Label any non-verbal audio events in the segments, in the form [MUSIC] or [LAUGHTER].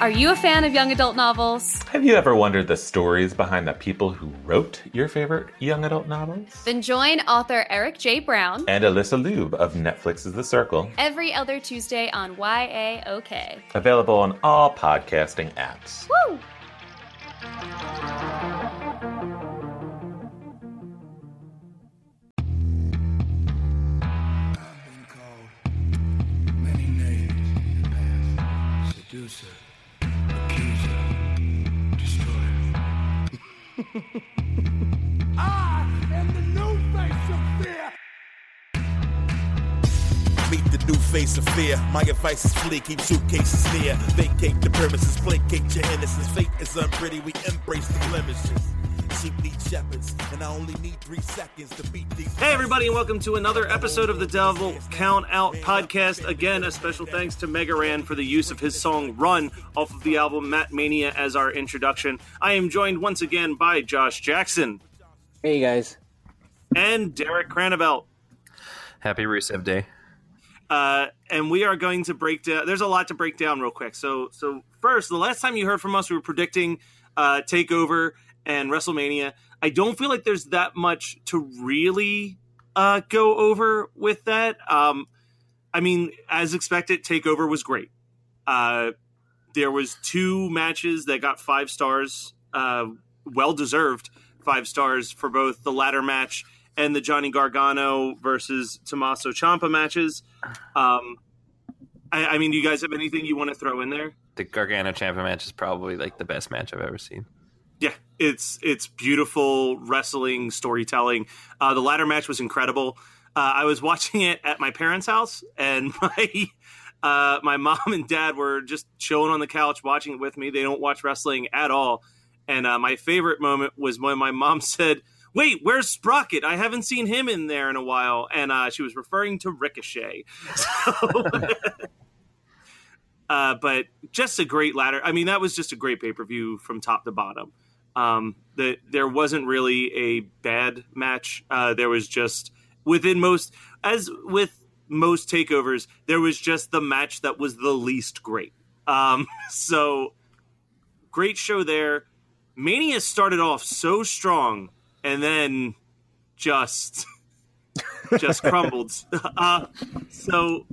Are you a fan of young adult novels? Have you ever wondered the stories behind the people who wrote your favorite young adult novels? Then join author Eric J. Brown And Alyssa Lube of Netflix's The Circle. every other Tuesday on YAOK. Available on all podcasting apps. Woo! Seducer, accuser, destroyer. I am the new face of fear. Meet the new face of fear. My advice is flee, keep suitcases near. Vacate the premises, placate your innocence. Fate is unpretty, we embrace the blemishes. Sheep need shepherds, and I only need three seconds to beat these. Hey, everybody, and welcome to another episode of the Devil Count Out podcast. Again, a special thanks to Mega Ran for the use of his song Run off of the album Matt Mania as our introduction. I am joined once again by Josh Jackson Hey guys. and Derek Cranabelt. Happy Rusev Day. Uh, and we are going to break down. There's a lot to break down real quick. So, so first, the last time you heard from us, we were predicting uh, Takeover and WrestleMania. I don't feel like there's that much to really uh, go over with that. Um, I mean, as expected, Takeover was great. Uh, there was two matches that got five stars, uh, well deserved five stars for both the ladder match and the Johnny Gargano versus Tommaso Ciampa matches. Um, I, I mean, do you guys have anything you want to throw in there? The Gargano Ciampa match is probably like the best match I've ever seen. Yeah, it's it's beautiful wrestling storytelling. Uh, the ladder match was incredible. Uh, I was [LAUGHS] watching it at my parents' house, and [LAUGHS] my uh, my mom and dad were just chilling on the couch watching it with me. They don't watch wrestling at all. And uh, my favorite moment was when my mom [LAUGHS] said, "Wait, where's Sprocket? I haven't seen him in there in a while." And uh, she was referring to Ricochet. So, uh, but just a great ladder. I mean, that was just a great pay per view from top to bottom. Um, that there wasn't really a bad match. Uh, there was just within most, as with most takeovers, there was just the match that was the least great. Um, [LAUGHS] so great show there. Mania started off so strong and then just [LAUGHS] just crumbled. [LAUGHS] Uh, so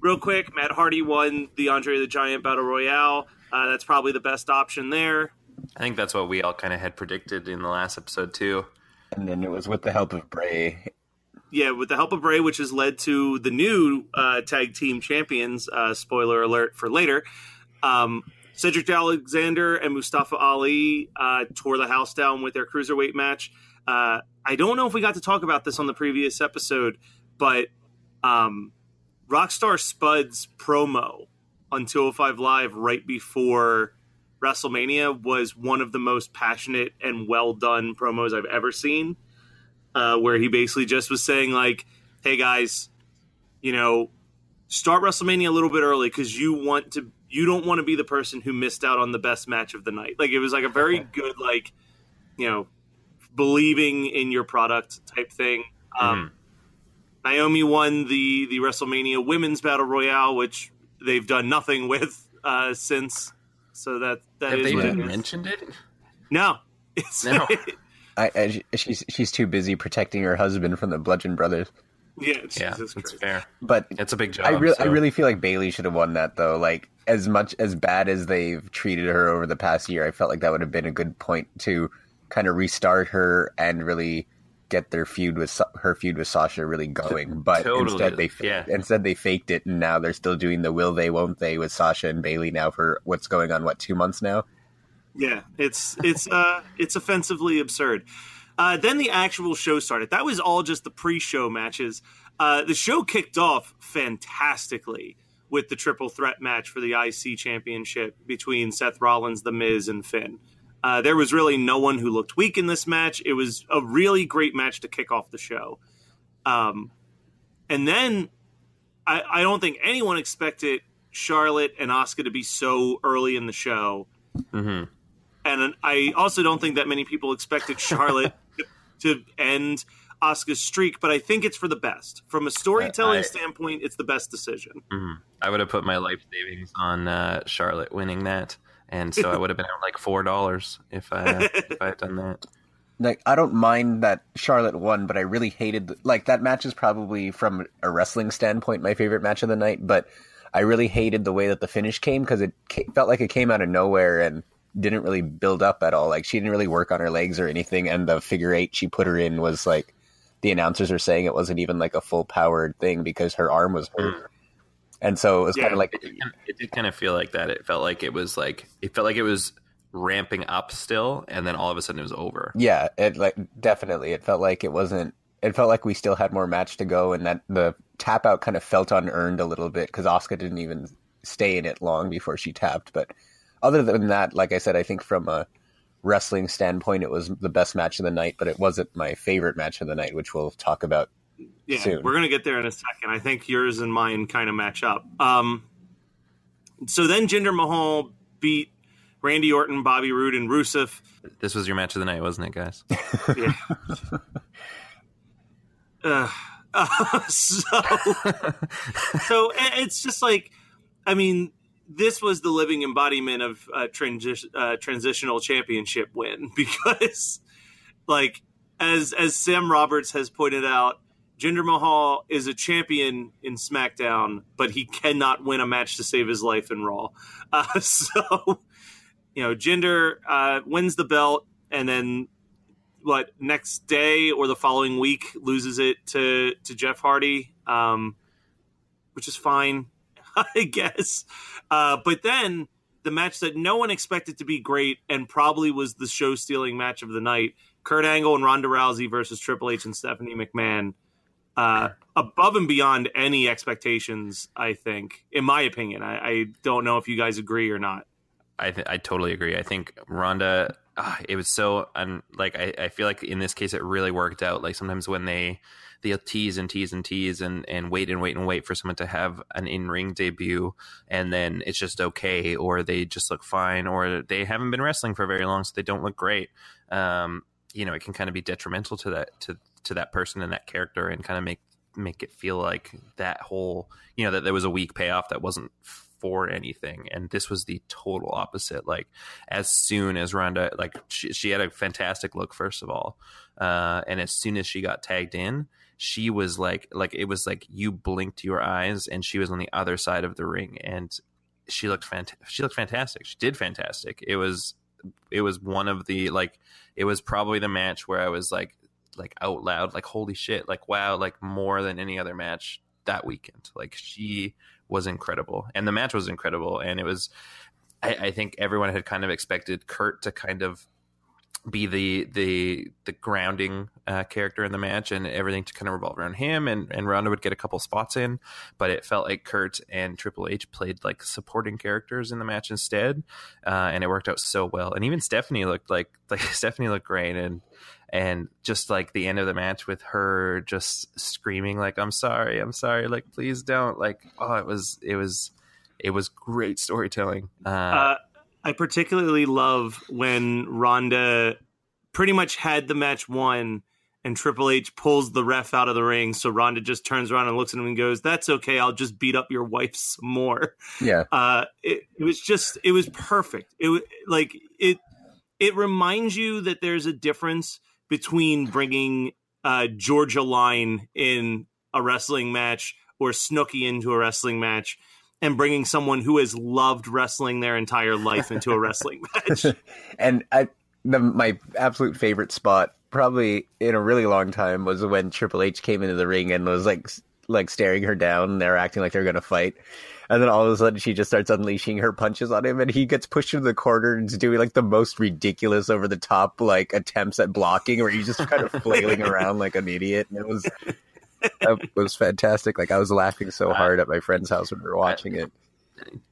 real quick, Matt Hardy won the Andre the Giant Battle Royale. Uh, that's probably the best option there. I think that's what we all kind of had predicted in the last episode too. And then it was with the help of Bray. Yeah, with the help of Bray, which has led to the new uh, tag team champions. Uh, spoiler alert for later. Um, Cedric Alexander and Mustafa Ali uh, tore the house down with their cruiserweight match. Uh, I don't know if we got to talk about this on the previous episode, but um, Rockstar Spud's promo on 205 Live right before WrestleMania was one of the most passionate and well done promos I've ever seen. Uh, where he basically just was saying like, "Hey guys, you know, start WrestleMania a little bit early because you want to, you don't want to be the person who missed out on the best match of the night." Like it was like a very good like, you know, believing in your product type thing. Um, Naomi won the the WrestleMania Women's Battle Royale, which they've done nothing with uh, since. So that that Have is they what it even is. mentioned it? No, [LAUGHS] it's No. [LAUGHS] I, I, she's she's too busy protecting her husband from the Bludgeon Brothers. yeah, Yeah, Jesus that's Christ. fair. But It's a big job. I really I really feel like Bayley should have won that though. Like as much as bad as they've treated her over the past year, I felt like that would have been a good point to kind of restart her and really get their feud with her feud with Sasha really going. But Totally, instead they fa- yeah. instead they faked it, and now they're still doing the will they won't they with Sasha and Bayley now for what's going on what two months now. Yeah, it's it's uh it's offensively absurd. Uh, then the actual show started. That was all just the pre-show matches. Uh, the show kicked off fantastically with the triple threat match for the IC championship between Seth Rollins, The Miz, and Finn. Uh, there was really no one who looked weak in this match. It was a really great match to kick off the show. Um, and then I, I don't think anyone expected Charlotte and Asuka to be so early in the show. Mm-hmm. And I also don't think that many people expected [LAUGHS] Charlotte to end Asuka's streak, but I think it's for the best. From a storytelling I- standpoint, it's the best decision. Mhm. I would have put my life savings on uh, Charlotte winning that, and so I [LAUGHS] would have been out like four dollars if I if I had done that. [LAUGHS] like I don't mind that Charlotte won, but I really hated the, like that match is probably from a wrestling standpoint my favorite match of the night. But I really hated the way that the finish came because it ca- felt like it came out of nowhere and didn't really build up at all. Like she didn't really work on her legs or anything, and the figure eight she put her in was like the announcers are saying it wasn't even like a full powered thing because her arm was hurt. Mm. And so it was kind of like It did, kind of, it did kind of feel like that. It felt like it was like it felt like it was ramping up still, and then all of a sudden it was over. Yeah, it like definitely. It felt like it wasn't. It felt like we still had more match to go, and that the tap out kind of felt unearned a little bit because Asuka didn't even stay in it long before she tapped. But other than that, like I said, I think from a wrestling standpoint, it was the best match of the night. But it wasn't my favorite match of the night, which we'll talk about. Yeah, soon. we're gonna get there in a second. I think yours and mine kind of match up. Um, so then Jinder Mahal beat Randy Orton, Bobby Roode, and Rusev. This was your match of the night, wasn't it, guys? [LAUGHS] Yeah. uh, [LAUGHS] uh, so, so it's just like, I mean, this was the living embodiment of a transi- uh, transitional championship win [LAUGHS] because, like, as as Sam Roberts has pointed out, Jinder Mahal is a champion in SmackDown, but he cannot win a match to save his life in Raw. [LAUGHS] Uh, so, you know, Jinder uh, wins the belt, and then what next day or the following week loses it to to Jeff Hardy, um, which is fine, [LAUGHS] I guess. Uh, but then the match that no one expected to be great and probably was the show stealing match of the night: Kurt Angle and Ronda Rousey versus Triple H and Stephanie McMahon. Uh, above and beyond any expectations, I think, in my opinion. I, I don't know if you guys agree or not. I th- I totally agree. I think Ronda, ah, it was so un- like I, I feel like in this case it really worked out. Like sometimes when they they tease and tease and tease and and wait and wait and wait for someone to have an in ring debut, and then it's just okay, or they just look fine, or they haven't been wrestling for very long, so they don't look great. Um, you know, it can kind of be detrimental to that to to that person and that character, and kind of make make it feel like that whole you know that there was a weak payoff that wasn't for anything. And this was the total opposite. Like as soon as ronda like she, she had a fantastic look first of all. Uh and as soon as she got tagged in she was like like it was like you blinked your eyes and she was on the other side of the ring. And she looked fant- she looked fantastic. She did fantastic. It was it was one of the like it was probably the match where I was like like out loud like holy shit like wow like more than any other match that weekend. Like she was incredible and the match was incredible and it was I, I think everyone had kind of expected Kurt to kind of be the the the grounding uh, character in the match and everything to kind of revolve around him and and Ronda would get a couple spots in but it felt like Kurt and Triple H played like supporting characters in the match instead uh, and it worked out so well and even Stephanie looked like [LAUGHS] like Stephanie looked great and and just like the end of the match with her just screaming like i'm sorry i'm sorry like please don't like oh it was it was it was great storytelling uh, Uh, I particularly love when Ronda pretty much had the match won and Triple H pulls the ref out of the ring. So Ronda just turns around and looks at him and goes, That's okay. I'll just beat up your wife [LAUGHS] some more. Yeah, Uh, it, it was just, it was perfect. It was like, it, it reminds you that there's a difference between bringing uh, Georgia Line in a wrestling match or Snooki into a wrestling match and bringing someone who has loved wrestling their entire life into a wrestling [LAUGHS] match. and I the my absolute favorite spot probably in a really long time was when Triple H came into the ring and was like like staring her down. They're acting like they're gonna fight, and then all of a sudden she just starts unleashing her punches on him, and he gets pushed into the corner and is doing like the most ridiculous, over the top like attempts at blocking, where he's just kind of [LAUGHS] flailing around like an idiot. And it was it was fantastic. Like I was laughing so hard at my friend's house when we were watching it.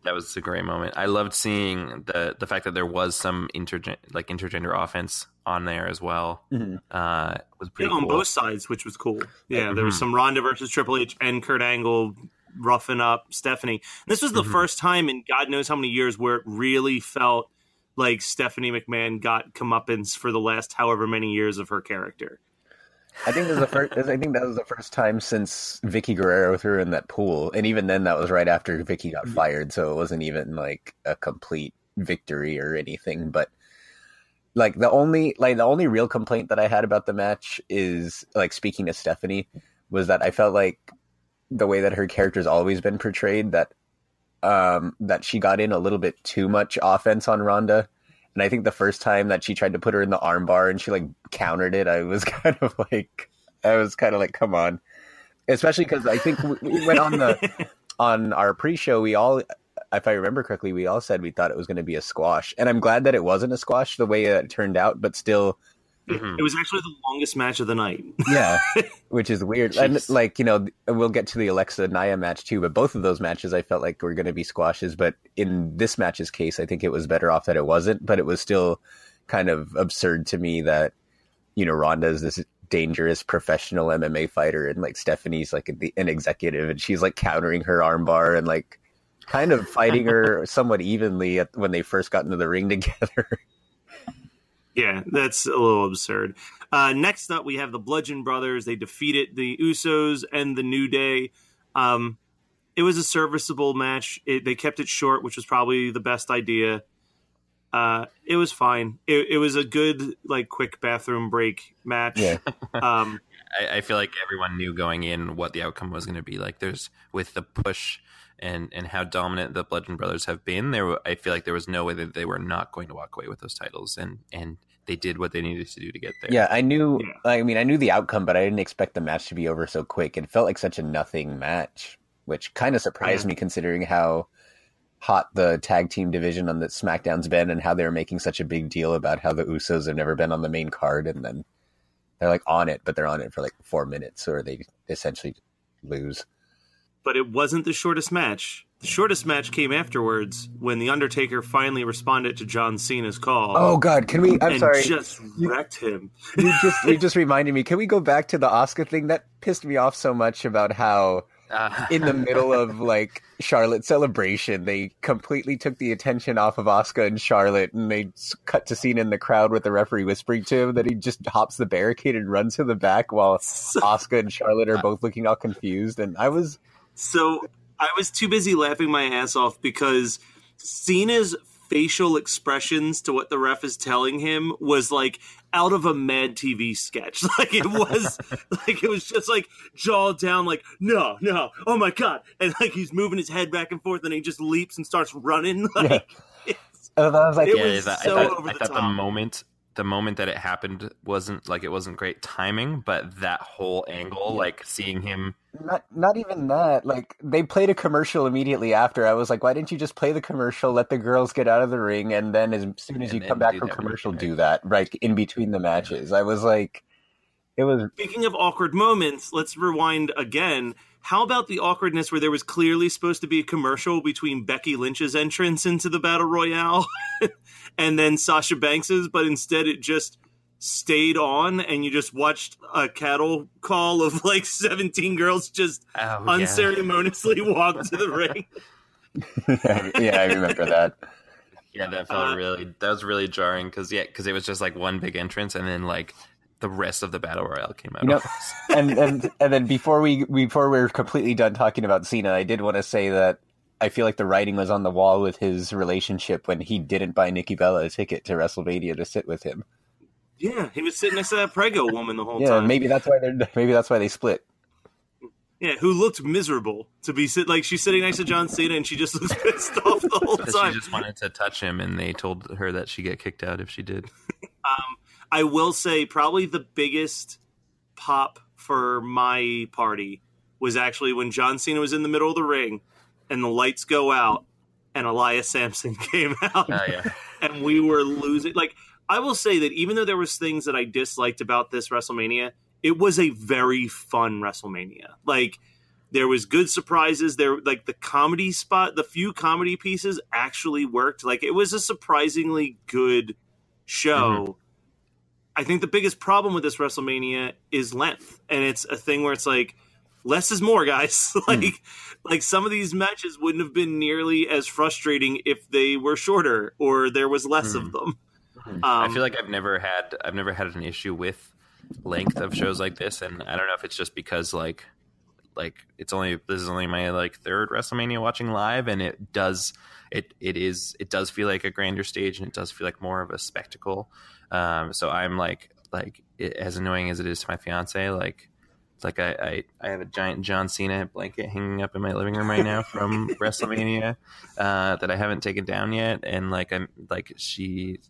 That was a great moment. I loved seeing the the fact that there was some intergen like intergender offense on there as well. Mhm. Uh, was pretty Yeah, on cool. both sides, which was cool. Yeah, there was Mhm. some Ronda versus Triple H and Kurt Angle roughing up Stephanie. This was the Mhm. first time in God knows how many years where it really felt like Stephanie McMahon got comeuppance for the last however many years of her character. I think this is the first. I think that was the first time since Vickie Guerrero threw in that pool, and even then, that was right after Vickie got fired, so it wasn't even like a complete victory or anything. But like the only like the only real complaint that I had about the match is like speaking to Stephanie was that I felt like the way that her character's always been portrayed that um that she got in a little bit too much offense on Ronda. And I think the first time that she tried to put her in the armbar and she like countered it, I was [LAUGHS] kind of like, I was kind of like, come on. Especially because I think we, we went on the [LAUGHS] on our pre-show. We all, if I remember correctly, we all said we thought it was going to be a squash, and I'm glad that it wasn't a squash the way it turned out. But still, Mhm. It was actually the longest match of the night. [LAUGHS] yeah, which is weird. And like you know, we'll get to the Alexa Nia match too. But both of those matches, I felt like were going to be squashes. But in this match's case, I think it was better off that it wasn't. But it was still kind of absurd to me that you know Ronda is this dangerous professional MMA fighter, and like Stephanie's like the, an executive, and she's like countering her armbar and like kind of fighting her [LAUGHS] somewhat evenly at, when they first got into the ring [LAUGHS] together. Yeah, that's a little absurd. Uh, next up, we have the Bludgeon Brothers. They defeated the Usos and the New Day. Um, it was a serviceable match. It, they kept it short, which was probably the best idea. Uh, it was fine. It, it was a good, like, quick bathroom break match. Yeah. [LAUGHS] Um, I, I feel like everyone knew going in what the outcome was going to be. Like there's with the push and and how dominant the Bludgeon Brothers have been. There, I feel like there was no way that they were not going to walk away with those titles, and and they did what they needed to do to get there. Yeah, I knew. Yeah. I mean, I knew the outcome, but I didn't expect the match to be over so quick. It felt like such a nothing match, which kind of surprised me considering how hot the tag team division on the SmackDown's been, and how they're making such a big deal about how the Usos have never been on the main card, and then they're like on it, but they're on it for like four minutes, or they essentially lose. but it wasn't the shortest match. The shortest match came afterwards when The Undertaker finally responded to John Cena's call. Oh God, can we? I'm and sorry. just wrecked him. you just you [LAUGHS] just reminded me. Can we go back to the Asuka thing? That pissed me off so much about how Uh, in the middle of like Charlotte's celebration, they completely took the attention off of Asuka and Charlotte, and they cut to Cena in the crowd with the referee whispering to him that he just hops the barricade and runs to the back while [LAUGHS] Asuka and Charlotte are both looking all confused. And I was So I was too busy laughing my ass off because Cena's facial expressions to what the ref is telling him was like out of a Mad TV sketch. [LAUGHS] Like it was, [LAUGHS] like it was just like jaw down, like no, no, oh my god, and like he's moving his head back and forth, and he just leaps and starts running. [LAUGHS] Like, it's- I was like, It yeah, was I thought, so I thought, over I the thought the top. moment the moment that it happened wasn't like it wasn't great timing, but that whole angle, like seeing him not not even that. Like they played a commercial immediately after. I was like, why didn't you just play the commercial, let the girls get out of the ring, and then as soon as And you come back from commercial, do that right in between the matches. I was like, it was Speaking of awkward moments, let's rewind again. How about the awkwardness where there was clearly supposed to be a commercial between Becky Lynch's entrance into the Battle Royale [LAUGHS] and then Sasha Banks's, but instead it just stayed on and you just watched a cattle call of like [LAUGHS] 17 girls just oh, yeah. unceremoniously [LAUGHS] walk to the ring. [LAUGHS] yeah, I remember that. Yeah, that felt Uh, really that was really jarring because yeah, because it was just like one big entrance and then like the rest of the battle royale came out. You know, and and and then before we before we're completely done talking about Cena, I did want to say that I feel like the writing was on the wall with his relationship when he didn't buy Nikki Bella a ticket to WrestleMania to sit with him. Yeah, he was sitting next to that Prego woman the whole Yeah, time. maybe that's why they're maybe that's why they split. Yeah, who looked miserable to be sit like she's sitting next to John Cena and she just looks [LAUGHS] pissed off the whole time. she just wanted to touch him, and they told her that she get kicked out if she did. [LAUGHS] Um, I will say probably the biggest pop for my party was actually when John Cena was in the middle of the ring and the lights go out and Elias Samson [LAUGHS] came out Oh, yeah. and we were losing. Like I will say that even though there was things that I disliked about this WrestleMania, it was a very fun WrestleMania. Like there was good surprises. There like the comedy spot, the few comedy pieces actually worked. Like it was a surprisingly good show. Mm-hmm. I think the biggest problem with this WrestleMania is length, and it's a thing where it's like less is more, guys. [LAUGHS] like like some of these matches wouldn't have been nearly as frustrating if they were shorter or there was less of them. Um, I feel like I've never had I've never had an issue with length of shows like this, and I don't know if it's just because like like it's only this is only my like third WrestleMania watching live, and it does it it is it does feel like a grander stage, and it does feel like more of a spectacle. Um, so I'm like like it, as annoying as it is to my fiance, like it's like I, I, I have a giant John Cena blanket hanging up in my living room right now from [LAUGHS] WrestleMania uh, that I haven't taken down yet, and like I'm like she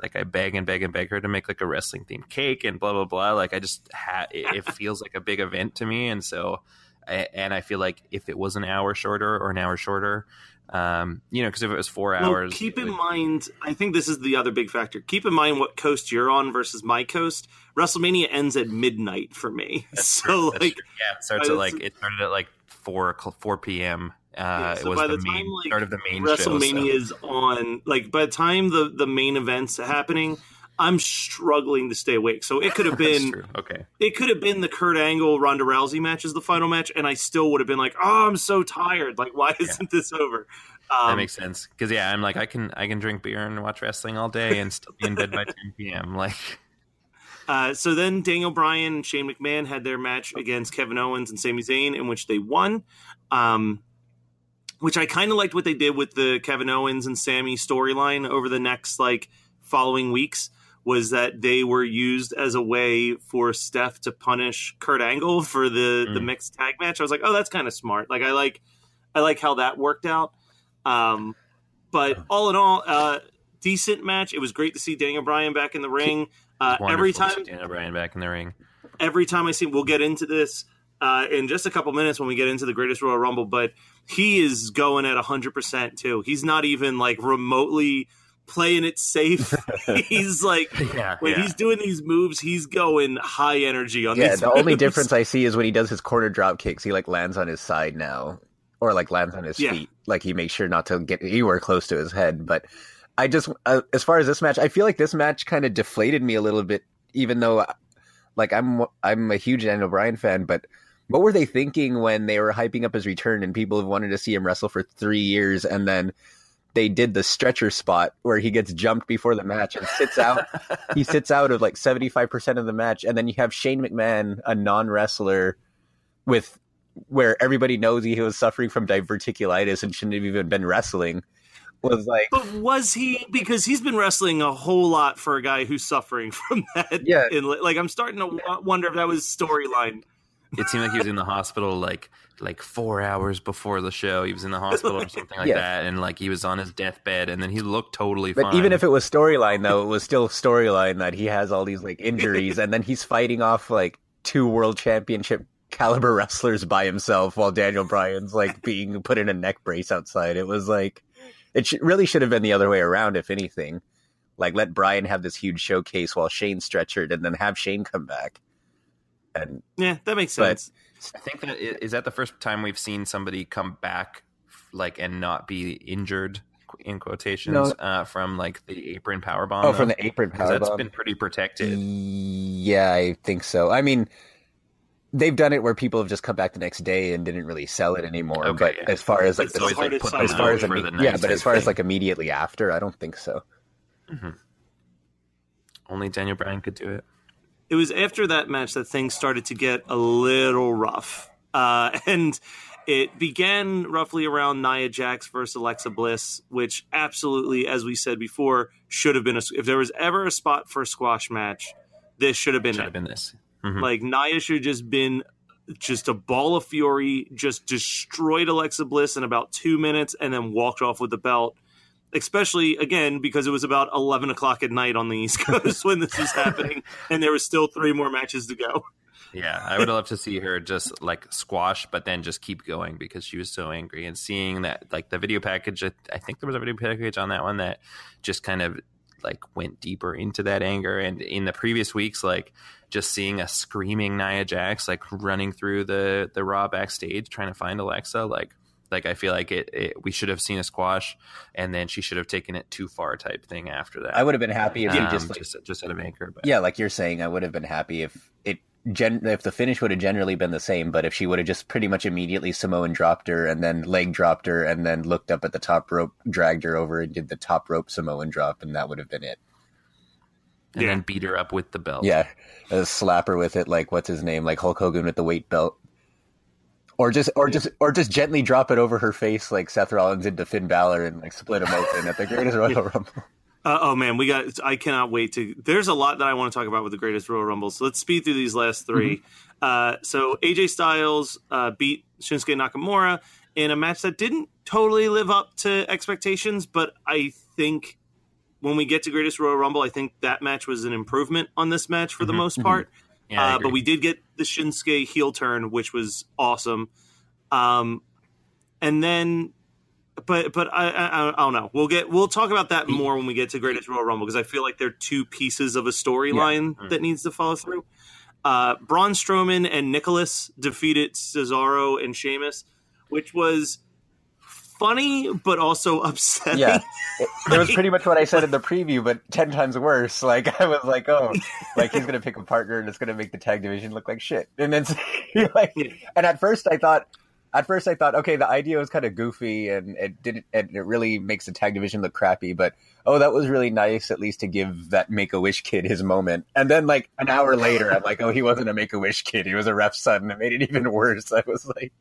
like I beg and beg and beg her to make like a wrestling themed cake and blah blah blah. Like I just ha- it, it [LAUGHS] feels like a big event to me, and so I, and I feel like if it was an hour shorter or an hour shorter, um, you know, because if it was four Well, hours, keep in would- mind, I think this is the other big factor. Keep in mind what coast you're on versus my coast. WrestleMania ends at midnight for me. [LAUGHS] so, That's like, yeah, it starts at like it started at like four four p.m. Uh, Yeah, it so was by the, the main time, like, start of the main show. so- WrestleMania is on, like, by the time the, the main event's happening, I'm struggling to stay awake. So it could have [LAUGHS] been. Okay. it could have been the Kurt Angle Ronda Rousey match as the final match, and I still would have been like, "Oh, I'm so tired. Like, why isn't this over?" Um, that makes sense because yeah, I'm like I can I can drink beer and watch wrestling all day and still be in bed by [LAUGHS] 10 p.m. Like [LAUGHS] Uh, so then Daniel Bryan and Shane McMahon had their match against Kevin Owens and Sami Zayn, in which they won. Um, which I kind of liked what they did with the Kevin Owens and Sami storyline over the next like following weeks. Was that they were used as a way for Steph to punish Kurt Angle [LAUGHS] for the the Mm. mixed tag match? I was like, oh, that's kind of smart. Like I like I like how that worked out. Um, but all in all, uh, decent match. It was great to see Daniel Bryan back in the ring. Uh, every time, Daniel Bryan back in the ring. every time I see, we'll get into this uh, in just a couple minutes when we get into the Greatest Royal Rumble. But he is going at hundred percent too. He's not even like remotely playing it safe. [LAUGHS] he's like [LAUGHS] Yeah, when yeah. he's doing these moves, he's going high energy on Yeah, these. the only difference I see is when he does his corner drop kicks, he like lands on his side now, or like lands on his Yeah. feet. Like he makes sure not to get anywhere close to his head. But I just, uh, as far as this match, I feel like this match kind of deflated me a little bit, even though, like I'm I'm a huge Daniel Bryan fan, but. What were they thinking when they were hyping up his return and people have wanted to see him wrestle for three years and then they did the stretcher spot where he gets jumped before the match and sits out [LAUGHS] he sits out of like 75% of the match and then you have Shane McMahon a non-wrestler with where everybody knows he was suffering from diverticulitis and shouldn't have even been wrestling was like But was he? Because he's been wrestling a whole lot for a guy who's suffering [LAUGHS] from that. Yeah. in, like I'm starting to w- wonder if that was storyline. It seemed like he was in the hospital like like four hours before the show. He was in the hospital or [LAUGHS] something like Yeah. that, and like he was on his deathbed, and then he looked totally but fine. even if it was storyline though it was still storyline that he has all these like injuries and then he's fighting off like two world championship caliber wrestlers by himself while Daniel Bryan's like being put in a neck brace outside it was like it sh- really should have been the other way around if anything like let Bryan have this huge showcase while Shane stretchered and then have Shane come back and Yeah, that makes But- sense. I think that is that the first time we've seen somebody come back like and not be injured in quotations No. uh, from like the apron power bomb. oh from though? the apron 'Cause that's powerbomb been pretty protected. Yeah, I think so. I mean, they've done it where people have just come back the next day and didn't really sell it anymore. Okay, but yeah. as far as like the, always, like, put as them far as for imme- yeah, but as type far as like immediately after, I don't think so. Only Daniel Bryan could do it. It was after that match that things started to get a little rough. Uh, [LAUGHS] and it began roughly around Nia Jax versus Alexa Bliss, which absolutely, as we said before, should have been a. If there was ever a spot for a squash match, this should have been Should it. have been this. Mhm. Like Nia should have just been just a ball of fury, just destroyed Alexa Bliss in about two minutes, and then walked off with the belt. Especially again because it was about eleven o'clock at night on the East [LAUGHS] Coast when this was happening, and there was still three more matches to go. Yeah, I would love to see her just like squash, but then just keep going because she was so angry. And seeing that, like the video package, I think there was a video package on that one that just kind of like went deeper into that anger. And in the previous weeks, like just seeing a screaming Nia Jax like running through the the Raw backstage trying to find Alexa, like like I feel like it, it, we should have seen a squash, and then she should have taken it too far type thing after that. I would have been happy if um, she just like, just just out of anger. But. yeah, like you're saying, I would have been happy if it gen- if the finish would have generally been the same, but if she would have just pretty much immediately Samoan dropped her and then leg dropped her and then looked up at the top rope, dragged her over and did the top rope Samoan drop, and that would have been it. and Yeah. then beat her up with the belt. Yeah, a slap her with it, like what's his name, like Hulk Hogan with the weight belt, or just or just or just gently drop it over her face, like Seth Rollins did to Finn Balor, and like split him open at the Greatest [LAUGHS] Royal Rumble. Uh, oh man, we got. I cannot wait to. There's a lot that I want to talk about with the greatest Royal Rumbles. So let's speed through these last 3 Uh, so AJ Styles uh, beat Shinsuke Nakamura in a match that didn't totally live up to expectations, but I think when we get to greatest Royal Rumble, I think that match was an improvement on this match for the most part. Yeah, uh, but we did get the Shinsuke heel turn, which was awesome. Um, and then, but but I, I I don't know. We'll get we'll talk about that more when we get to Greatest Royal Rumble because I feel like they're two pieces of a storyline that needs to follow through. Uh, Braun Strowman and Nicholas defeated Cesaro and Sheamus, which was funny but also [LAUGHS] upsetting. Yeah, it, it was pretty much what I said in the [LAUGHS] preview, but ten times worse. Like I was like, oh, like he's gonna pick a partner and it's gonna make the tag division look like shit. And then [LAUGHS] like, and at first I thought, at first I thought, okay, the idea was kind of goofy and it didn't, and it really makes the tag division look crappy. But oh, that was really nice, at least to give that Make a Wish kid his moment. And then like an hour later, I'm like, oh, he wasn't a Make a Wish kid; he was a ref's son. And it made it even worse. I was like,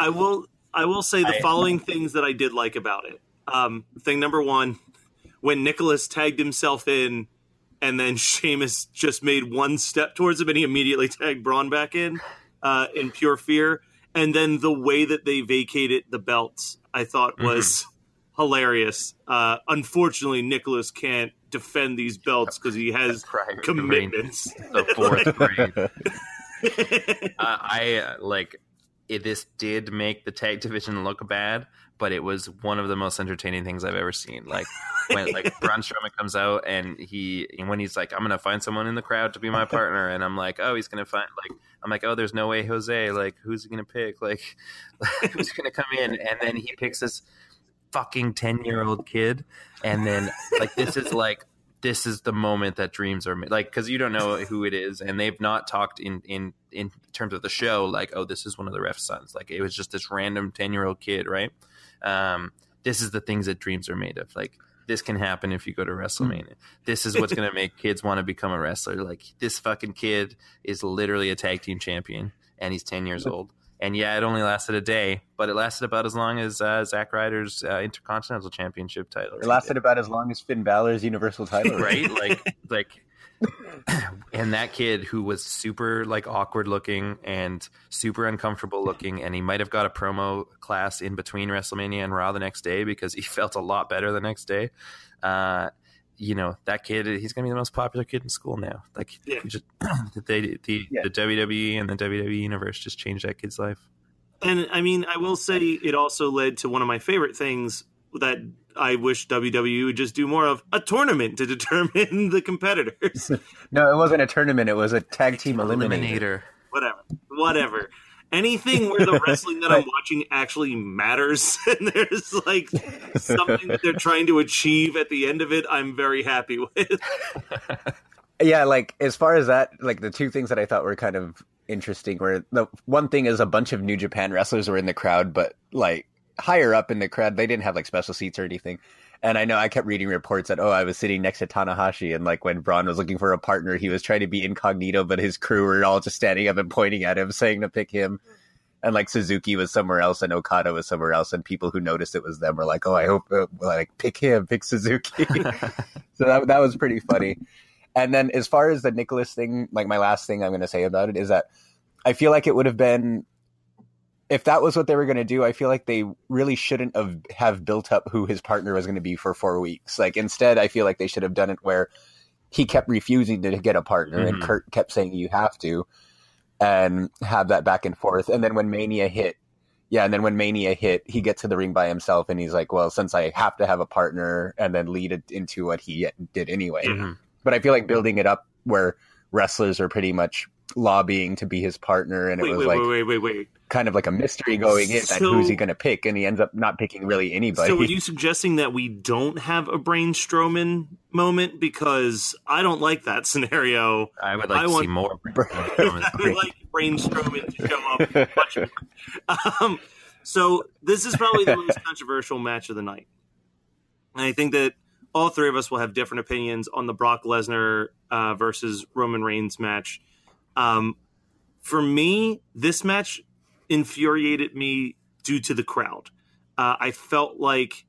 I will I will say the I- following things that I did like about it. Um, thing number one, when Nicholas tagged himself in, and then [LAUGHS] Sheamus just made one step towards him, and he immediately tagged Braun back in uh, in pure fear. And then the way that they vacated the belts, I thought was hilarious. Uh, unfortunately, Nicholas can't defend these belts because he has commitments. the fourth [LAUGHS] grade. uh, I like it, this did make the tag [LAUGHS] division look bad, but it was one of the most entertaining things I've ever seen. Like when like [LAUGHS] Braun Strowman comes out and he and when he's like, I'm gonna find someone in the crowd to be my partner, and I'm like, oh, he's gonna find like I'm like, oh, there's no way Jose. Like, who's he gonna pick? Like, [LAUGHS] who's gonna come in? And then he picks this fucking 10 year old kid and then like this is like this is the moment that dreams are made like because you don't know who it is and they've not talked in in in terms of the show like oh this is one of the ref's sons like it was just this random 10 year old kid right um this is the things that dreams are made of like this can happen if you go to WrestleMania. This is what's [LAUGHS] going to make kids want to become a wrestler. Like this fucking kid is literally a tag team champion, and he's ten years old. And yeah, it only lasted a day, but it lasted about as long as uh, Zack Ryder's uh, Intercontinental Championship title. it lasted about as long as Finn Balor's Universal title. [LAUGHS] right? Like, like, [CLEARS THROAT] and that kid who was super like awkward looking and super uncomfortable looking, and he might have got a promo class in between WrestleMania and Raw the next day because he [LAUGHS] felt a lot better the next day. Uh, you know that kid he's gonna be the most popular kid in school now like Yeah. just [CLEARS THROAT] they, the, Yeah. the wwe and the wwe universe just changed that kid's life And I mean, I will say it also led to one of my favorite things that I wish WWE would just do more of a tournament to [LAUGHS] determine the competitors. [LAUGHS] No, it wasn't a tournament. It was a tag team eliminator. whatever. Whatever. Anything where the [LAUGHS] wrestling that I'm watching actually matters and there's like something that they're trying to achieve at the end of it, I'm very happy with. Yeah, like as far as that, like the two things that I thought were kind of interesting were the one thing is a bunch of New Japan wrestlers were in the crowd, but like higher up in the crowd, they didn't have like special seats or anything. And I know I kept reading reports that oh, I was sitting next to Tanahashi, and like when Braun was looking for a partner, he was trying to be incognito, but his crew were all just standing up and pointing at him, saying to pick him. And like Suzuki was somewhere else, and Okada was somewhere else, and people who noticed it was them were like, "Oh, I hope uh, like pick him, pick Suzuki." [LAUGHS] so that that was pretty funny. And then as far as the Nicholas thing, like my last thing I'm going to say about it is that I feel like it would have been if that was what they were going to do, I feel like they really shouldn't have have built up who his partner was going to be for 4 weeks. Like instead, I feel like they should have done it where he kept refusing to get a partner and Mhm. Kurt kept saying you have to. and have that back and forth. And then when Mania hit, yeah, and then when Mania hit, he gets to the ring by himself, and he's like, "Well, since I have to have a partner," and then lead it into what he did anyway. Mm-hmm. But I feel like building it up where wrestlers are pretty much lobbying to be his partner, and it was wait, like wait, wait, wait, wait. Kind of like a mystery going in that So- who's he going to pick, and he ends up not picking really anybody. So, are you suggesting that we don't have a Braun Strowman moment? Because I don't like that scenario. I would like I to want- see more. [LAUGHS] I would like Braun Strowman to show up much. Um, so, this is probably the most controversial match of the night. And I think that all three of us will have different opinions on the Brock Lesnar uh, versus Roman Reigns match. Um, for me, this match infuriated me due to the crowd. Uh, I felt like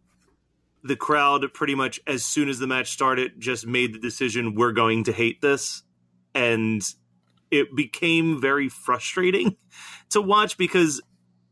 the crowd pretty much as soon as the match started just made the decision we're going to hate this. And it became very frustrating [LAUGHS] to watch because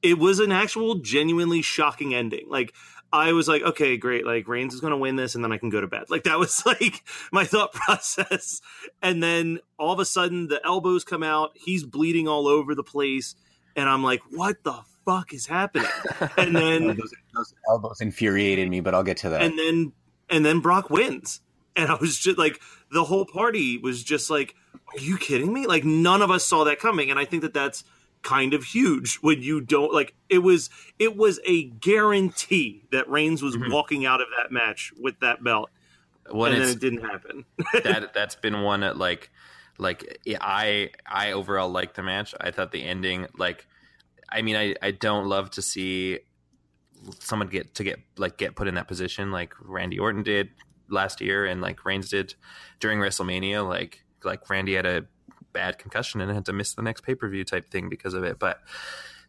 it was an actual genuinely shocking ending. Like i was like okay great. Like reigns is going to win this and then i can go to bed. Like that was [LAUGHS] like my thought [LAUGHS] process. And then all of a sudden the elbows come out. He's bleeding all over the place and i'm like what the fuck is happening [LAUGHS] and then those, those elbows infuriated me, but I'll get to that. and then and then Brock wins. And I was just like the whole party was just like are you kidding me? Like none of us saw that coming and I think that that's kind of huge when you don't like it was it was a guarantee that Reigns was mm-hmm. walking out of that match with that belt When and then it didn't happen. [LAUGHS] that that's been one that like like I I overall liked the match. I thought the ending like I mean I I don't love to see someone get to get like get put in that position like Randy Orton did last year and like Reigns did during WrestleMania. Like like Randy had a bad concussion and had to miss the next pay-per-view type thing because of it. But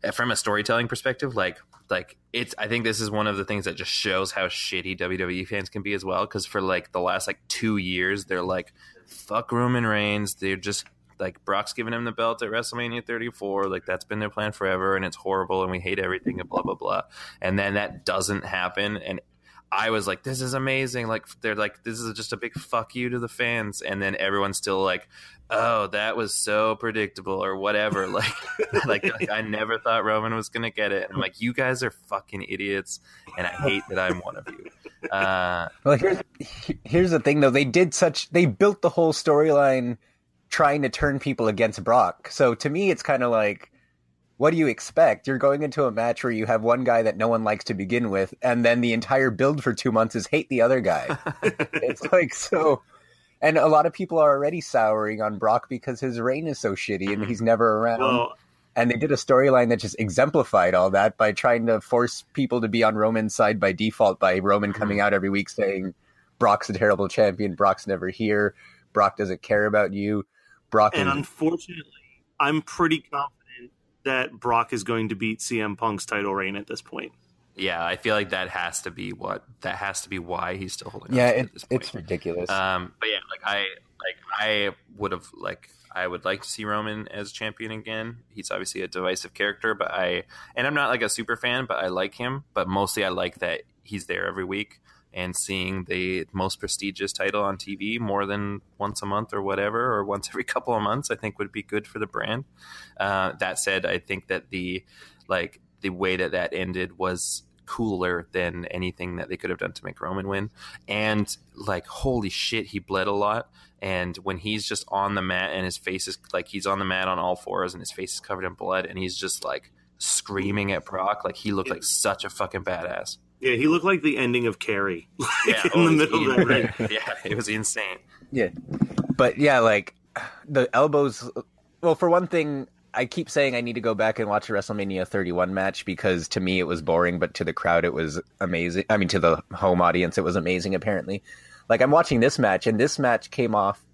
uh, from a storytelling perspective like like it's i think this is one of the things that just shows how shitty wwe fans can be as well. Because for like the last like two years they're like fuck roman reigns. They're just like brock's giving him the belt at wrestlemania 34 like that's been their plan forever and it's horrible and we hate everything and blah blah blah. And then that doesn't happen and I was like, this is amazing. Like, they're like, this is just a big fuck you to the fans. And then everyone's still like, oh, that was so predictable or whatever. [LAUGHS] Like, like, like, I never thought Roman was going to get it. And I'm like, you guys are fucking idiots. And I hate that I'm one of you. Uh, Well, here's here's the thing though. They did such they built the whole storyline trying to turn people against Brock. So to me, it's kind of like, what do you expect? You're going into a match where you have one guy that no one likes to begin with, and then the entire build for two months is hate the other guy. [LAUGHS] it's like so. And a lot of people are already souring on Brock because his reign is so shitty and he's never around. well, and they did a storyline that just exemplified all that by trying to force people to be on Roman's side by default by Roman mm-hmm. coming out every week saying Brock's a terrible champion, Brock's never here, Brock doesn't care about you, Brock and is unfortunately, I'm pretty confident that Brock is going to beat CM Punk's title reign at this point. yeah, I feel like that has to be what, that has to be why he's still holding yeah, on to it, at this point. it's ridiculous. Um, but yeah, like I like I would have like I would like to see Roman as champion again. He's obviously a divisive character, but I and I'm not like a super fan, but I like him. But mostly I like that he's there every week and seeing the most prestigious title on TV more than once a month or whatever, or once every [LAUGHS] couple of months, I think would be good for the brand. Uh, that said, I think that the like the way that that ended was cooler than anything that they could have done to make Roman win. And like, holy shit, he bled a lot. And when he's just on the mat and his face is like he's on the mat on all fours and his face is covered in blood and he's just like screaming at Brock, like he looked like such a fucking badass. Yeah, he looked like the ending of Carrie [LAUGHS] like, Yeah, in oh, the it was middle of that ring. yeah, it was insane. yeah, but yeah, like the elbows. Well, for one thing, I keep saying I need to go back and watch the WrestleMania 31 match because to me it was boring, but to the crowd it was amazing. I mean, to the home audience it was amazing. Apparently, like I'm watching this match, and this match came off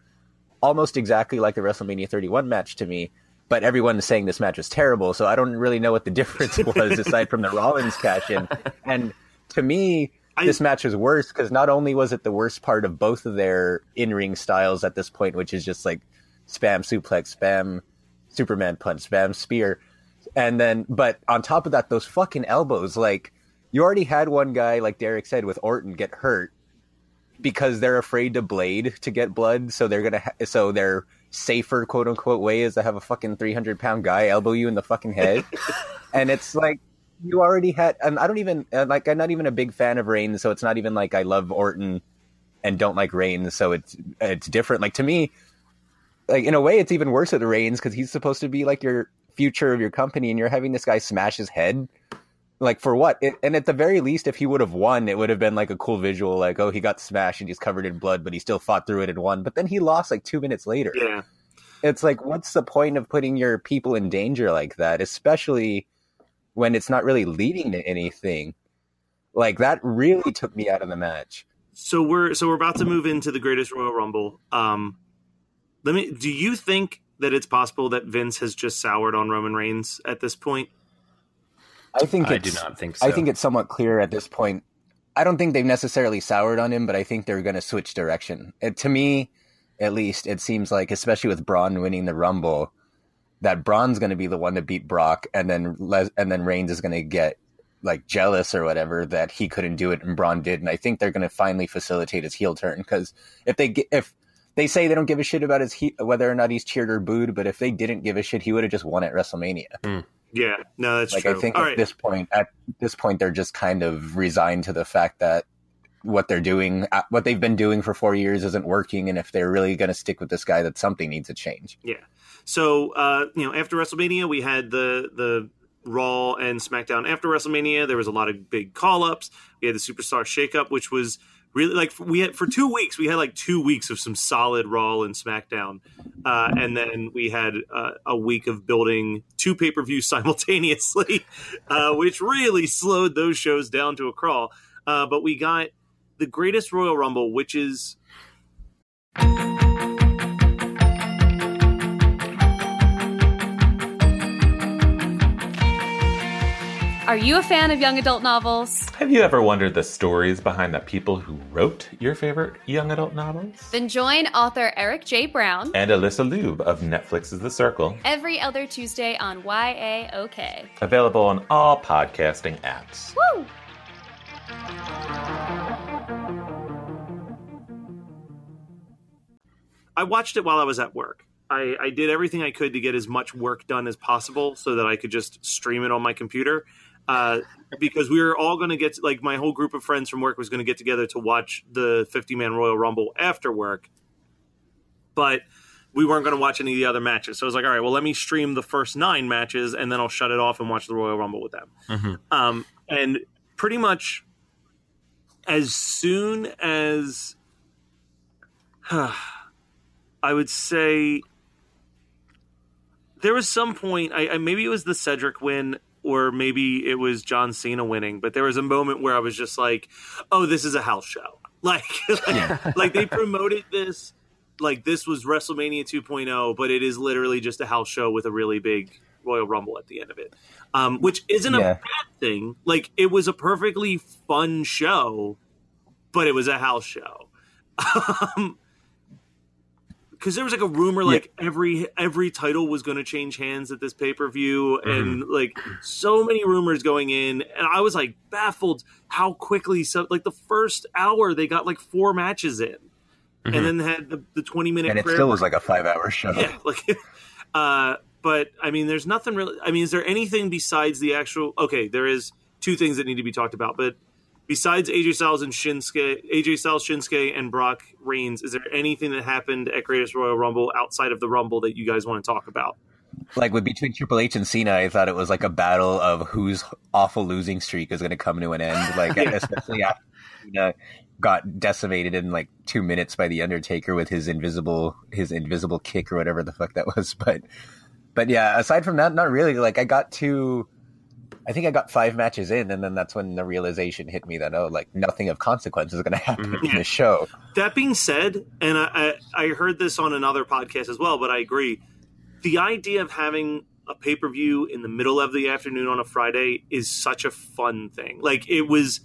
almost exactly like the WrestleMania 31 match to me. But everyone is saying this match was terrible, so I don't really know what the [LAUGHS] difference was aside from the Rollins cash in. And to me, I- this match was worse because not only was it the worst part of both of their in ring styles at this point, which is just like spam suplex, spam Superman punch, spam spear, and then but on top of that, those fucking elbows. Like you already had one guy, like Derek said, with Orton get hurt because they're afraid to blade to get blood, so they're gonna ha- so they're safer quote unquote way is to have a fucking 300 pound guy elbow you in the fucking head [LAUGHS] and it's like you already had and i don't even uh, like i'm not even a big fan of reigns so it's not even like i love orton and don't like reigns so it's it's different like to me like in a way it's even worse with reigns because he's supposed to be like your future of your company and you're having this guy smash his head like for what? It, and at the very least, if he would have won, it would have been like a cool visual, like oh he got smashed and he's covered in blood, but he still fought through it and won. But then he lost like two minutes later. Yeah, It's like what's the point of putting your people in danger like that, especially when it's not really leading to anything. Like that really took me out of the match. so we're so we're about to move into the greatest Royal Rumble. Um, let me. Do you think that it's possible that Vince has just soured on Roman Reigns at this point? I think I it's, do not think so. I think it's somewhat clear at this point. I don't think they've necessarily soured on him, but I think they're going to switch direction. It, to me, at least, it seems like, especially with Braun winning the Rumble, that Braun's going to be the one to beat Brock, and then Les- and then Reigns is going to get like jealous or whatever that he couldn't do it and Braun did. And I think they're going to finally facilitate his heel turn because if they get, if they say they don't give a shit about his he- whether or not he's cheered or booed, but if they didn't give a shit, he would have just won at WrestleMania. Yeah, no, that's like true. I think All at right. this point, at this point, they're just kind of resigned to the fact that what they're doing, uh, what they've been doing for four years, isn't working, and if they're really going to stick with this guy, that something needs to change. Yeah. So uh, you know, after WrestleMania, we had the the Raw and SmackDown. After WrestleMania, there was a lot of big call ups. We had the Superstar Shakeup, which was really like we had for two weeks. We had like two weeks of some solid Raw and SmackDown, uh, and then we had uh, a week of building two pay per views [LAUGHS] simultaneously, uh, which really slowed those shows down to a crawl. Uh, but we got the greatest Royal Rumble, which is Are you a fan of young adult novels? Have you ever wondered the stories behind the people who wrote your favorite young adult novels? Then join author Eric J. Brown And Alyssa Lube of Netflix's The Circle, every other Tuesday on YAOK. available on all podcasting apps. Woo! I watched it while I was at work. I, I did everything I could to get as much work done as possible so that I could just stream it on my computer. Uh, because we were all going to get like my whole group of friends from work was going to get together to watch the 50 man Royal Rumble after work, but we weren't going to watch any of the other matches. So I was like, all right, well, let me stream the first nine matches and then I'll shut it off and watch the Royal Rumble with them. Um, and pretty much as soon as [SIGHS] I would say there was some point. I, I maybe it was the Cedric win, or maybe it was John Cena winning. But there was a moment where I was just like, "Oh, this is a house show." [LAUGHS] Like, like, like they promoted this like this was WrestleMania 2.0, but it is literally just a house show with a really big Royal Rumble at the end of it, um, which isn't a bad thing. Like, it was a perfectly fun show, but it was a house show. [LAUGHS] Um, because there was like a rumor like every every title was going to change hands at this pay per view, and like so many rumors going in, and I was like baffled how quickly. So like the first hour, they got like four matches in, and then had the, the twenty minute. And it still was like a five hour show. yeah, [LAUGHS] like, uh, but I mean, there's nothing really. I mean, is there anything besides the actual? Okay, there is two things that need to be talked about, but besides AJ Styles and Shinsuke, AJ Styles, Shinsuke, and Brock Reigns, is there anything that happened at Greatest Royal Rumble outside of the Rumble that you guys want to talk about? Like with between Triple H and Cena, I thought it was like a battle of whose awful losing streak is going to come to an end. Like [LAUGHS] especially after Cena got decimated in like two minutes by the Undertaker with his invisible his invisible kick or whatever the fuck that was. [LAUGHS] But but yeah, aside from that, not really. Like I got to. I think I got five matches in, and then that's when the realization hit me that oh, like nothing of consequence is going [LAUGHS] to happen in the show. That being said, and I, I, I heard this on another podcast as well, but I agree. The idea of having a pay per view in the middle of the afternoon on a Friday is such a fun thing. Like it was,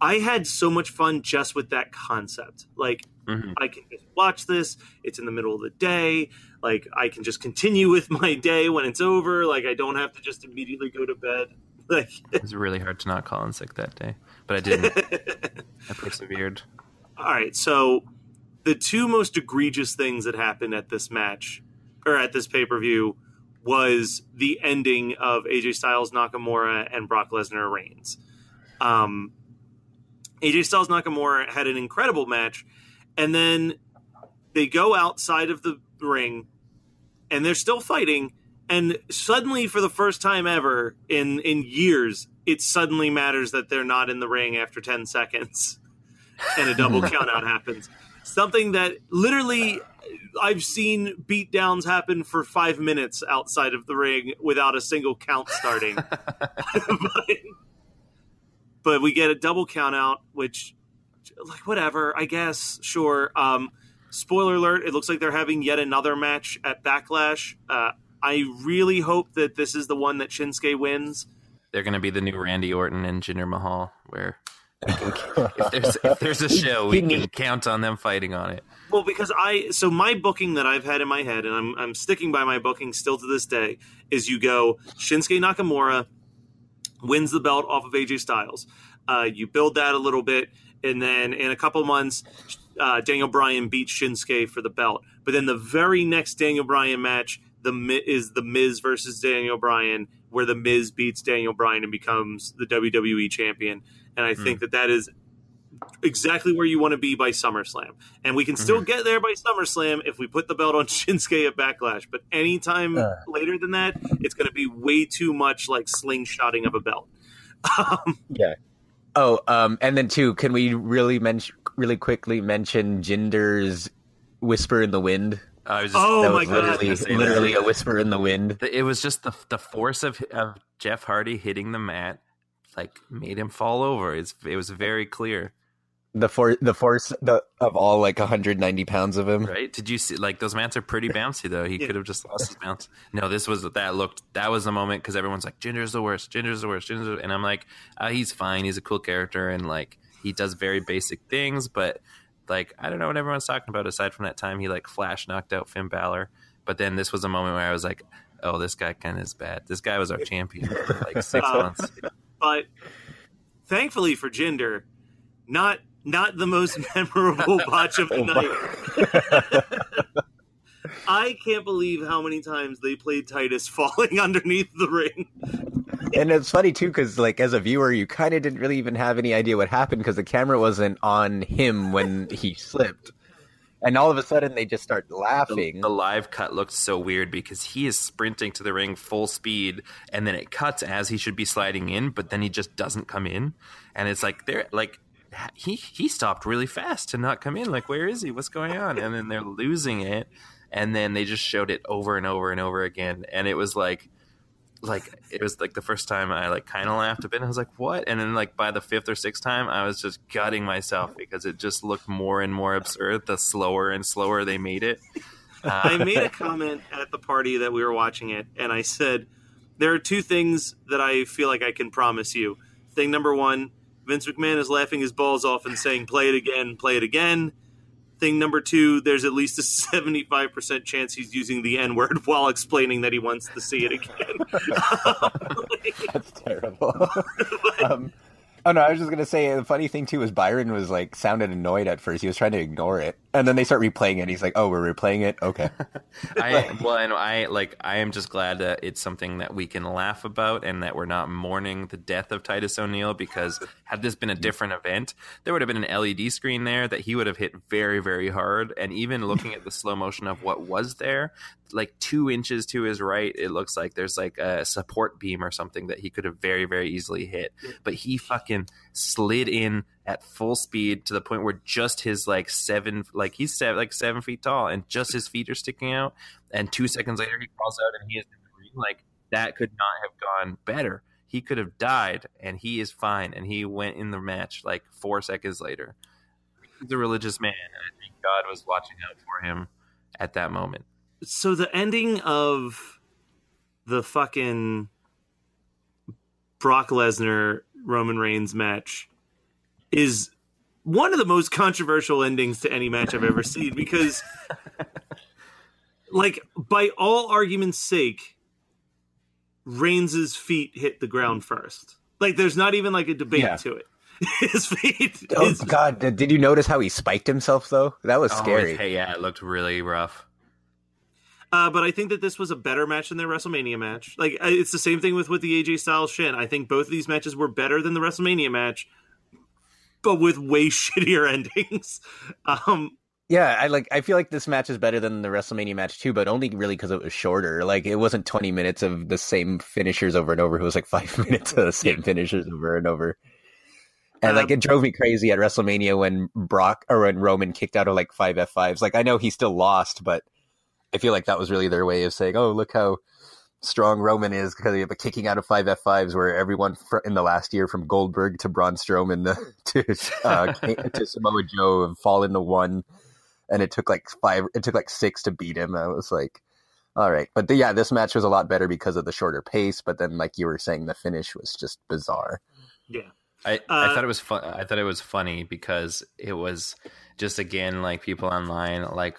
I had so much fun just with that concept. Like Mhm. I can just watch this. It's in the middle of the day. Like I can just continue with [LAUGHS] my day when it's over. Like I don't have to just immediately go to bed. [LAUGHS] Like It was really hard to not call in sick that day, but I didn't. [LAUGHS] I persevered. All right, so the two most egregious things that happened at this match or at this pay per view was the ending of AJ Styles Nakamura and Brock Lesnar Reigns. Um, AJ Styles Nakamura had an incredible match, and then they go outside of the ring and they're still fighting. And suddenly, for the first time ever in in years, it suddenly matters that they're not in the ring after ten seconds, [LAUGHS] and a double countout happens. Something that literally I've seen beatdowns happen for five minutes outside of the ring without a single count starting. but, [LAUGHS] [LAUGHS] but we get a double count out, which, like, whatever, I guess, sure. Um, spoiler alert, it looks like they're having yet another match at Backlash. Uh, I really hope that this is the one that Shinsuke wins. They're going to be the new Randy Orton and Jinder Mahal, where [LAUGHS] if, there's, if there's a show, we can count on them fighting on it. Well, because I so my booking that I've had in my head, and I'm I'm sticking by my booking still to this day, is you go Shinsuke Nakamura wins the belt off of AJ Styles. Uh, you build that a little bit, and then in a couple months, uh, Daniel Bryan beats Shinsuke for the belt. But then the very next Daniel Bryan match, the is the Miz versus Daniel Bryan, where the Miz beats Daniel Bryan and becomes the WWE champion. And I think that that is exactly where you want to be by SummerSlam. And we can still get there by SummerSlam if we put the belt on [LAUGHS] Shinsuke at Backlash. But anytime Uh. later than that, it's going to be way too much like slingshotting of a belt. [LAUGHS] Um, Yeah. Oh, um, and then too, can we really mention really quickly mention Jinder's whisper in the wind? I was just, Oh that my was God. literally, I was gonna say literally that. a whisper in the wind. it was just the the force of of Jeff Hardy hitting the mat, like made him fall over. It's it was very clear, The for the force the, of all like 190 pounds of him. right? Did you see like those mats are pretty bouncy though? He Yeah. could have just lost his bounce. No, this was that looked that was the moment because everyone's like Jinder's the worst, Jinder's the worst, Jinder's, the-" and I'm like, uh, he's fine. He's a cool character and like he does very basic things, but like I don't know what everyone's talking about aside from that time he like flash knocked out Finn Balor. But then this was a moment where I was like, oh, this guy kind of is bad. This guy was our champion for like six Uh, months. but thankfully for Jinder, not not the most [LAUGHS] memorable [LAUGHS] botch of the oh, night. [LAUGHS] I can't believe how many times they played Titus falling underneath the ring. And it's funny too, because like as a viewer, you kind of didn't really even have any idea what happened because the camera wasn't on him when he slipped, and all of a sudden they just start the, laughing. the live cut looked so weird because he is sprinting to the ring full speed and then it cuts as he should be sliding in but then he just doesn't come in and it's like they're like he he stopped really fast to not come in like where is he what's going on and then they're losing it and then they just showed it over and over and over again and it was like like it was like the first time I like kind of laughed a bit. And I was like, "What?" And then like by the fifth or sixth time, I was just gutting myself because it just looked more and more absurd. The slower and slower they made it. Uh, I made a [LAUGHS] comment at the party that we were watching it, and I said, There are two things that I feel like I can promise you. Thing number one, Vince McMahon is laughing his balls off and saying, Play it again, play it again. Thing number two, there's at least a 75% chance he's using the N word [LAUGHS] while explaining that he wants to see it again. [LAUGHS] That's terrible. [LAUGHS] um, oh no, I was just gonna say the funny thing too was Byron was like sounded annoyed at first. He was trying to ignore it, and then they start replaying it. He's like, "Oh, we're replaying it. Okay." [LAUGHS] I well, and I like I am just glad that it's something that we can laugh about and that we're not mourning the death of Titus O'Neil because had this been a [LAUGHS] different event, there would have been an LED screen there that he would have hit very very hard. And even looking at the slow motion of what was there, like two inches to his right, it looks like there's like a support beam or something that he could have very very easily hit. But he fucking slid in at full speed to the point where just his like seven like he's seven, like seven feet tall and just his feet are sticking out. And two seconds later he crawls out and he is like that could not have gone better. He could have died and he is fine. And he went in the match like four seconds later. He's a religious man and i think god was watching out for him at that moment. So the ending of the fucking Brock Lesnar Roman Reigns match is one of the most controversial endings to any match I've ever seen because like by all arguments sake Reigns's feet hit the ground first. Like there's not even like a debate Yeah. to it. [LAUGHS] his feet. [LAUGHS] Oh his- God! Did, did you notice how he spiked himself though? That was Oh, scary. hey, yeah, it looked really rough. Uh, but I think that this was a better match than their WrestleMania match. Like it's the same thing with with the AJ Styles Shin. I think both of these matches were better than the WrestleMania match, but with way [LAUGHS] shittier endings. Um, Yeah, I like. I feel like this match is better than the WrestleMania match too, but only really because it was shorter. Like it wasn't twenty minutes of the same finishers over and over. It was like five [LAUGHS] minutes of the same finishers over and over. And like Um, it drove me crazy at WrestleMania when Brock or when Roman kicked out of like five F fives. Like I know he still lost, but I feel like that was really their way of saying, "Oh, look how strong Roman is because he have a kicking out of five F fives." Where everyone fr- in the last year, from Goldberg to Braun Strowman to [LAUGHS] uh, [LAUGHS] to Samoa Joe, have fallen to one and it took like five it took like six to beat him i was like all right but the, yeah this match was a lot better because of the shorter pace but then like you were saying the finish was just bizarre yeah. I, Uh, I thought it was fun. I thought it was funny because it was just again like people online like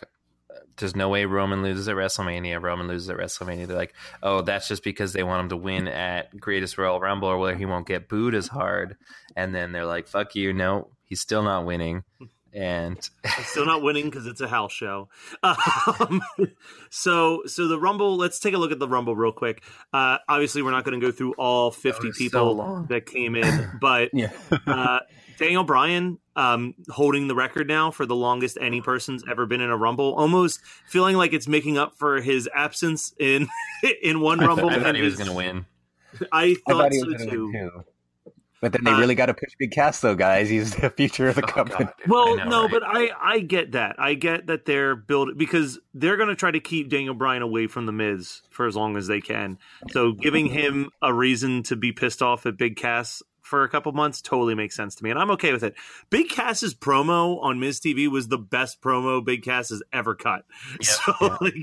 there's no way Roman loses at WrestleMania. Roman loses at WrestleMania. They're like, oh, that's just because they want him to win at Greatest Royal Rumble or where he won't get booed as hard. And then they're like, fuck you, no, he's still not winning. And [LAUGHS] still not winning because it's a house show. [LAUGHS] Um, so, so the Rumble. Let's take a look at the Rumble real quick. Uh, obviously, we're not going to go through all fifty was so people that came in, but [LAUGHS] yeah uh, Daniel Bryan um, holding the record now for the longest any person's ever been in a Rumble. Almost feeling like it's making up for his absence in [LAUGHS] in one Rumble. I thought and he was going to win. I i thought, thought he so was gonna too. win too but then they Uh, really got to push big cass though guys he's the future of the Oh, company God, Well, know, no, right? but I I get that. I get that they're building because they're going to try to keep Daniel Bryan away from the Miz for as long as they can. So giving him a reason to be pissed off at Big Cass for a couple months totally makes sense to me, and I'm okay with it. Big Cass's promo on Miz TV was the best promo Big Cass has ever cut. so yeah. [LAUGHS] like.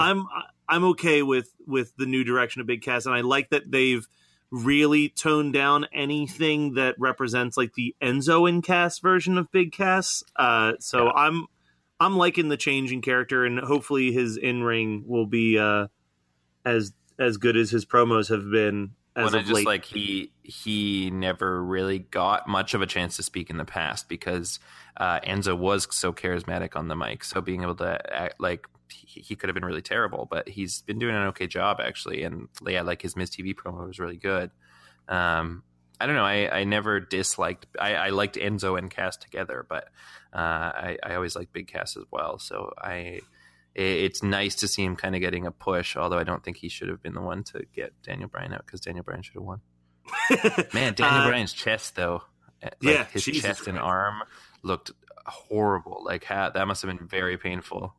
I'm I'm okay with with the new direction of Big Cass, and I like that they've really toned down anything that represents like the Enzo and Cass version of Big Cass. Uh, so Yeah. I'm I'm liking the change in character, and hopefully his in ring will be uh, as as good as his promos have been as Well, I just late. like he he never really got much of a chance to speak in the past because uh, Enzo was so charismatic on the mic. So being able to act like he, he could have been really terrible, but he's been doing an okay job actually. And yeah, like his Miz TV promo was really good. Um, I don't know. I, I never disliked. I, I liked Enzo and Cass together, but uh, I, I always liked Big Cass as well. So I it's nice to see him kind of getting a push. Although I don't think he should have been the one to get Daniel Bryan out because Daniel Bryan should have won. [LAUGHS] Man, Daniel Uh, Bryan's chest though, uh, like yeah, his Jesus chest and arm looked horrible. Like ha- that must have been very painful.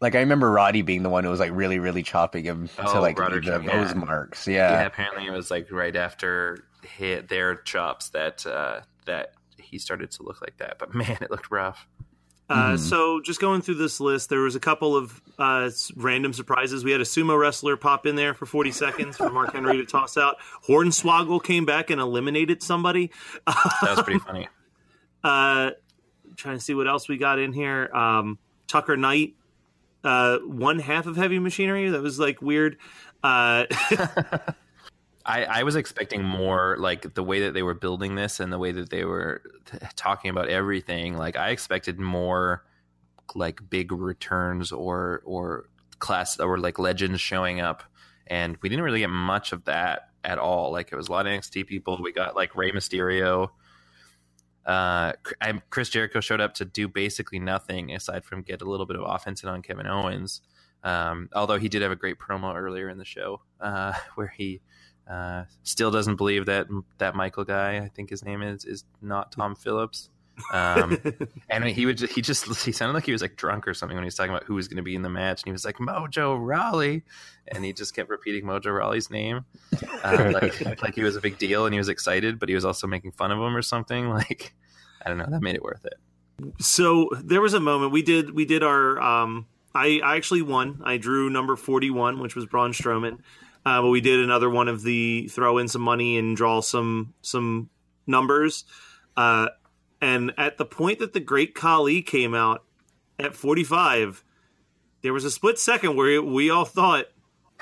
like i remember roddy being the one who was like really really chopping him to Oh, like Roderick, leave the yeah. nose marks Yeah. yeah, apparently it was like right after hit their chops that uh, that he started to look like that. But man, it looked rough. Uh, Mhm. So, just going through this list, there was a couple of uh, random surprises. We had a sumo wrestler pop in there for 40 seconds for Mark Henry to toss out. Hornswoggle came back and eliminated somebody. That was pretty [LAUGHS] funny. Uh, trying to see what else we got in here. Um, Tucker Knight, uh, one half of Heavy Machinery. That was like weird. [LAUGHS] [LAUGHS] I, I was expecting more like the way that they were building this and the way that they were talking about everything. Like I expected more like big returns or or class or like legends showing up, and we didn't really get much of that at all. Like it was a lot of NXT people. We got like Rey Mysterio. Uh, I- Chris Jericho showed up to do basically nothing aside from get a little bit of offense in on Kevin Owens. Um, although he did have a great promo earlier in the show uh, [LAUGHS] where he uh, still doesn't believe that that Michael guy, I think his name is, is not Tom Phillips. Um, [LAUGHS] and he would he just he sounded like he was like drunk or something when he was talking about who was going to be in the match, and he was like Mojo Rawley, and he just kept repeating Mojo Rawley's name, uh, [LAUGHS] like like he was a big deal, and he was excited, but he was also making fun of him or something. [LAUGHS] Like I don't know, that made it worth it. so there was a moment we did we did our um I, I actually won. I drew number 41, which was Braun Strowman. Uh, but we did another one of the throw in some money and draw some some numbers. Uh, and at the point that the Great Khali came out at 45, there was a split second where we all thought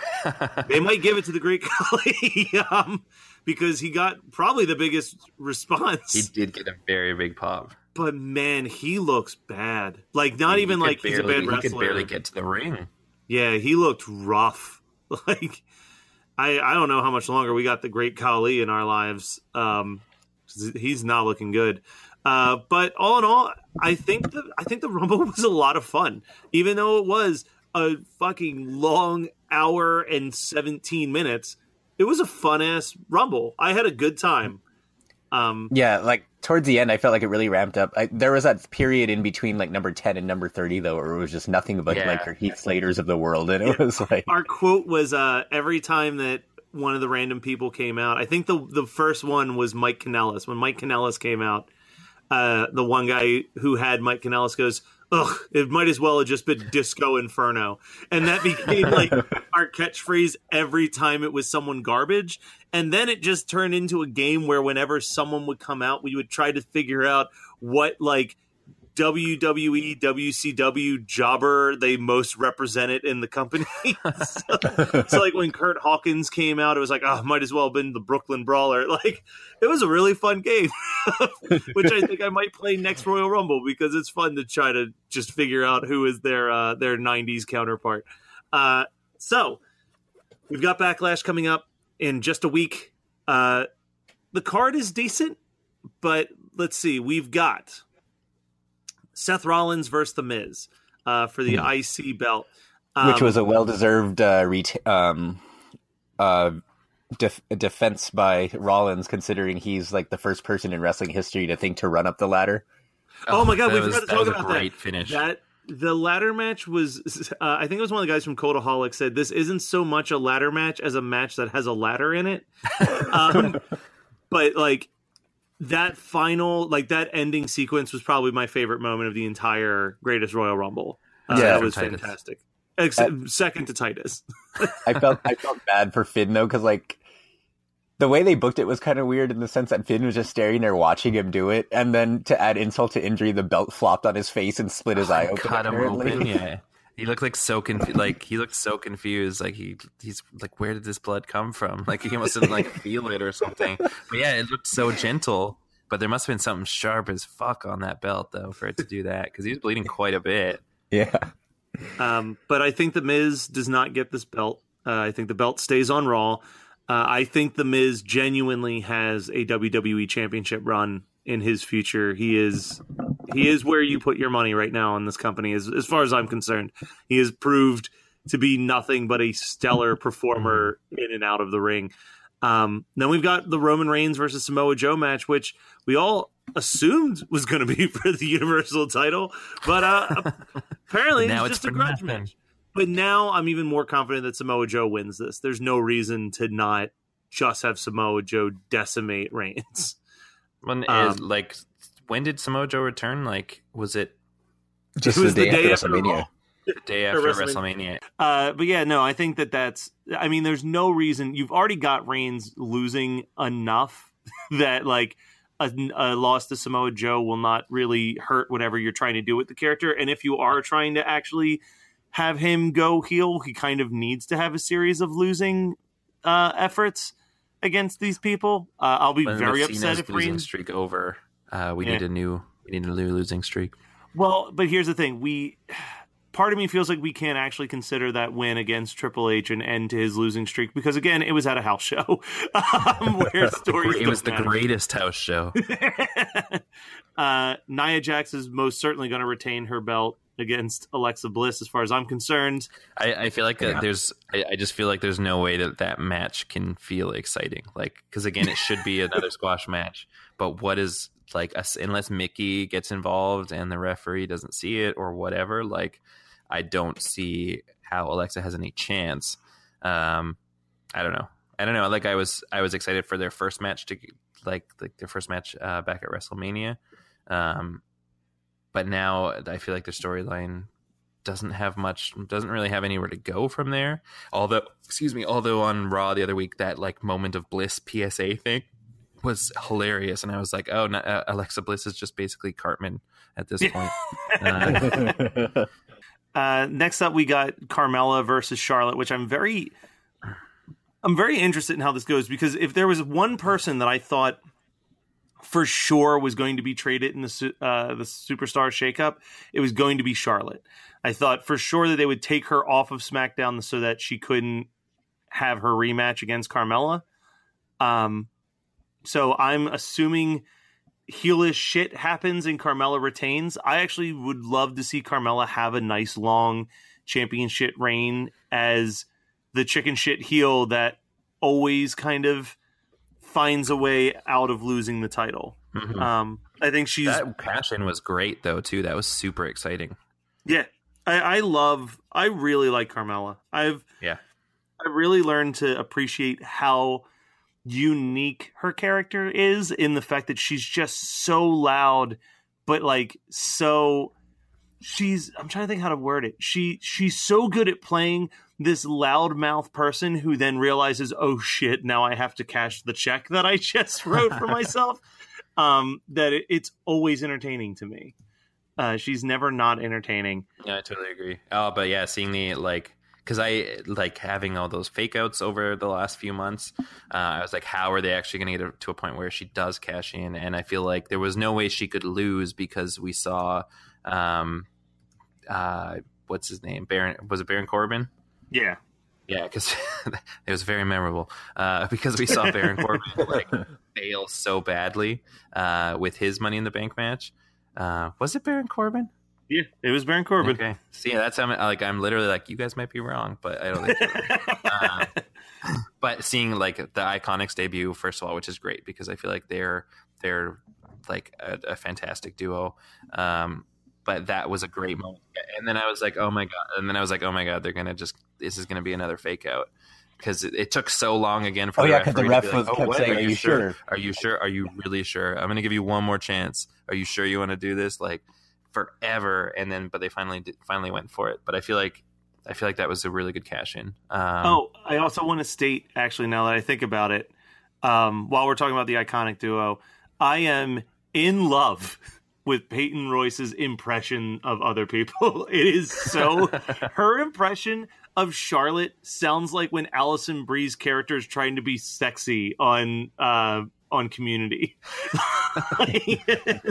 [LAUGHS] they might give it to the Great Khali [LAUGHS] um, because he got probably the biggest response. He did get a very big pop. but man, he looks bad. Like not even He like he's a barely- bad He wrestler. could barely get to the ring. Yeah, he looked rough. [LAUGHS] Like I I don't know how much longer we got the great Khali in our lives. Um he's not looking good. Uh, but all in all, I think the I think the Rumble [LAUGHS] was a lot of fun, even though it was a fucking long hour and seventeen minutes. It was a fun ass Rumble. I had a good time. Um, Yeah, like towards the end, I felt like it really ramped up. I, there was that period in between like number ten and number thirty though, where it was just nothing but Yeah. like your Heath Slaters of the world, and it was like, our quote was uh, every time that one of the random people came out. I think the the first one was Mike Kanellis. When Mike Kanellis came out, uh, the one guy who had Mike Kanellis goes, "Ugh, it might as well have just been Disco Inferno," and that became like [LAUGHS] our catchphrase every time it was someone garbage. And then it just turned into a game where whenever someone would come out, we would try to figure out what like WWE, WCW jobber they most represented in the company. so, [LAUGHS] so, like when Kurt Hawkins came out, it was like, oh, might as well have been the Brooklyn Brawler. [LAUGHS] Like it was a really fun game, [LAUGHS] which I think I might play next Royal Rumble because it's fun to try to just figure out who is their uh, their '90s counterpart. Uh, so we've got Backlash coming up in just a week. Uh, the card is decent, but let's see, we've got Seth Rollins versus The Miz uh, for the IC belt, Hmm. which Um, was a well-deserved uh, ret- um, uh, def- defense by Rollins, considering he's like the first person in wrestling history to think to run up the ladder. Oh my god, we that was, forgot to that talk was about a great that. finish. That the ladder match was. Uh, I think it was one of the guys from Cultaholic said this isn't so much a ladder match as a match that has a ladder in it. [LAUGHS] um, but like that final, like that ending sequence was probably my favorite moment of the entire Greatest Royal Rumble. Uh, Yeah. that was Titus. fantastic. Except, second to Titus. [LAUGHS] I felt I felt bad for Finn though, because like the way they booked it was kind of weird in the sense that Finn was just staring there watching him do it, and then to add insult to injury, the belt flopped on his face and split his eye open. cut him open. Yeah, he looked like so confused. Like he looked so confused. Like he he's like, where did this blood come from? [LAUGHS] Like he must have like feel it or something. But yeah, it looked so gentle. But there must have been something sharp as fuck on that belt though for it to do that because he was bleeding quite a bit. Yeah. Um, but I think the Miz does not get this belt. Uh, I think the belt stays on Raw. Uh, I think the Miz genuinely has a WWE Championship run in his future. He is he is where you put your money right now in this company, as as far as I'm concerned. He has proved to be nothing but a stellar performer in and out of the ring. Um, then we've got the Roman Reigns versus Samoa Joe match, which we all assumed was going to be [LAUGHS] for the Universal title, but uh, apparently it's just a grudge nothing. match. But now I'm even more confident that Samoa Joe wins this. There's no reason to not just have Samoa Joe decimate Reigns. When Um, is like when did Samoa Joe return? Like was it Just It was the the day, day after after WrestleMania. Raw. the day after WrestleMania. WrestleMania? Uh, but yeah, no, I think that that's. I mean, there's no reason. You've already got Reigns losing enough [LAUGHS] that like a, a loss to Samoa Joe will not really hurt whatever you're trying to do with the character. And if you are trying to actually have him go heel, he kind of needs to have a series of losing uh, efforts against these people. Uh, I'll be When very upset if losing Reigns streak over. Uh, we Yeah. need a new we need a new losing streak. Well, but here's the thing: we part of me feels like we can't actually consider that win against Triple H an end to his losing streak because again, it was at a house show [LAUGHS] um, where [LAUGHS] stories. It was the matter. greatest house show. [LAUGHS] uh, Nia Jax is most certainly going to retain her belt against Alexa Bliss, as far as I'm concerned. I, I feel like uh, there's. I, I just feel like there's no way that that match can feel exciting. Like because again, it should be [LAUGHS] another squash match. But what is like us unless Mickie gets involved and the referee doesn't see it or whatever? Like I don't see how Alexa has any chance. Um, I don't know. I don't know. Like I was, I was excited for their first match to like like their first match uh, back at WrestleMania. Um, but now I feel like the storyline doesn't have much doesn't really have anywhere to go from there. Although excuse me although on raw the other week that like moment of bliss psa thing was hilarious and i was like oh no, uh, alexa bliss is just basically cartman at this point. Uh, [LAUGHS] Uh, next up, we got Carmella versus Charlotte, which I'm very, I'm very interested in how this goes because if there was one person that I thought for sure was going to be traded in the uh, the superstar shakeup, it was going to be Charlotte. I thought for sure that they would take her off of SmackDown so that she couldn't have her rematch against Carmella. Um, so I'm assuming heelish shit happens and Carmella retains. I actually would love to see Carmella have a nice long championship reign as the chicken shit heel that always kind of finds a way out of losing the title. Mhm. Um, I think she's that cash in was great though too. That was super exciting. yeah. I, I love. I really like Carmella. I've Yeah. I really learned to appreciate how unique her character is in the fact that she's just so loud, but like so. She's. I'm trying to think how to word it. She she's so good at playing this loudmouth person who then realizes, oh shit, now I have to cash the check that I [LAUGHS] just wrote for [LAUGHS] myself. Um, that it, it's always entertaining to me. Uh, she's never not entertaining. Yeah, I totally agree. Oh, but yeah, seeing the like, because I like having all those fake outs over the last few months. Uh, I was like, how are they actually going to get to a point where she does cash in? And I feel like there was no way she could lose because we saw, um, uh, what's his name? Baron was it Baron Corbin? Yeah. Yeah, because [LAUGHS] it was very memorable. Uh, because we saw Baron [LAUGHS] Corbin like fail so badly uh, with his Money in the Bank match. Uh, was it Baron Corbin? Yeah, it was Baron Corbin. Okay. See, that's how I'm, like I'm literally like you guys might be wrong, but I don't think. [LAUGHS] Uh, but seeing like the Iconics debut first of all, which is great because I feel like they're they're like a, a fantastic duo. Um, but that was a great moment, and then I was like, oh my god, and then I was like, oh my god, they're gonna just this is gonna be another fake out because it, it took so long again for Oh, the yeah, 'cause the referee to ref be like, was- "Oh, kept what? saying, are "Are you you sure? sure?" Are you sure? Are you really sure? I'm gonna give you one more chance. Are you sure you want to do this? Like forever, and then but they finally did, finally went for it. But I feel like I feel like that was a really good cash in. Um, oh, I also want to state, actually, now that I think about it, um, while we're talking about the iconic duo, I am in love with Peyton Royce's impression of other people. [LAUGHS] It is so [LAUGHS] her impression of Charlotte sounds like when Alison Brie's character is trying to be sexy on uh, on Community. [LAUGHS]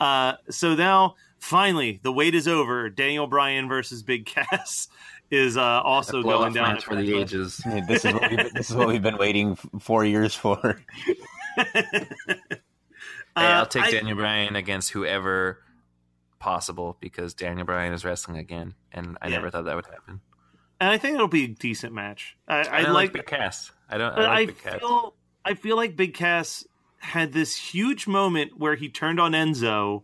uh, so now, finally, the wait is over. Daniel Bryan versus Big Cass is uh, also going down for the Backlash. ages. Yeah, this is what we've, this is what we've been waiting four years for. Hey, Uh, I'll take I- Daniel Bryan against whoever possible because Daniel Bryan is wrestling again, and I Yeah. never thought that would happen. and I think it'll be a decent match. I, I, I, like, like Big Cass. I don't. I like I Big Cass. feel, I feel like Big Cass had this huge moment where he turned on Enzo,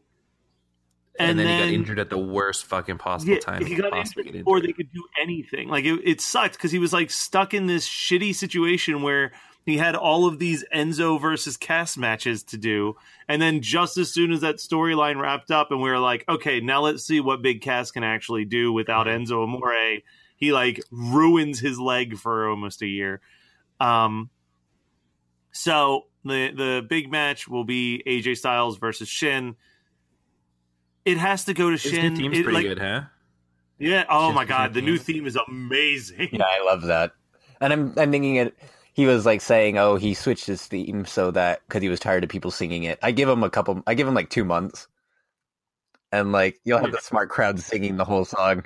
and, and, then, he got injured at the worst fucking possible Yeah, time. he could got injured get before they could do anything. Like it, it sucked because he was like stuck in this shitty situation where he had all of these Enzo versus Cass matches to do, and then just as soon as that storyline wrapped up, and we were like, okay, now let's see what Big Cass can actually do without. Enzo Amore. He like ruins his leg for almost a year. Um, so the the big match will be AJ Styles versus Shin. It has to go to His Shin. new team's It, pretty like, good, huh? yeah. Oh Shin's my god, the new new theme. theme is amazing. Yeah, I love that. And I'm I'm thinking it. He was like saying, "Oh, he switched his theme so that because he was tired of people singing it." I give him a couple. I give him like two months, and like you'll have the smart crowd singing the whole song.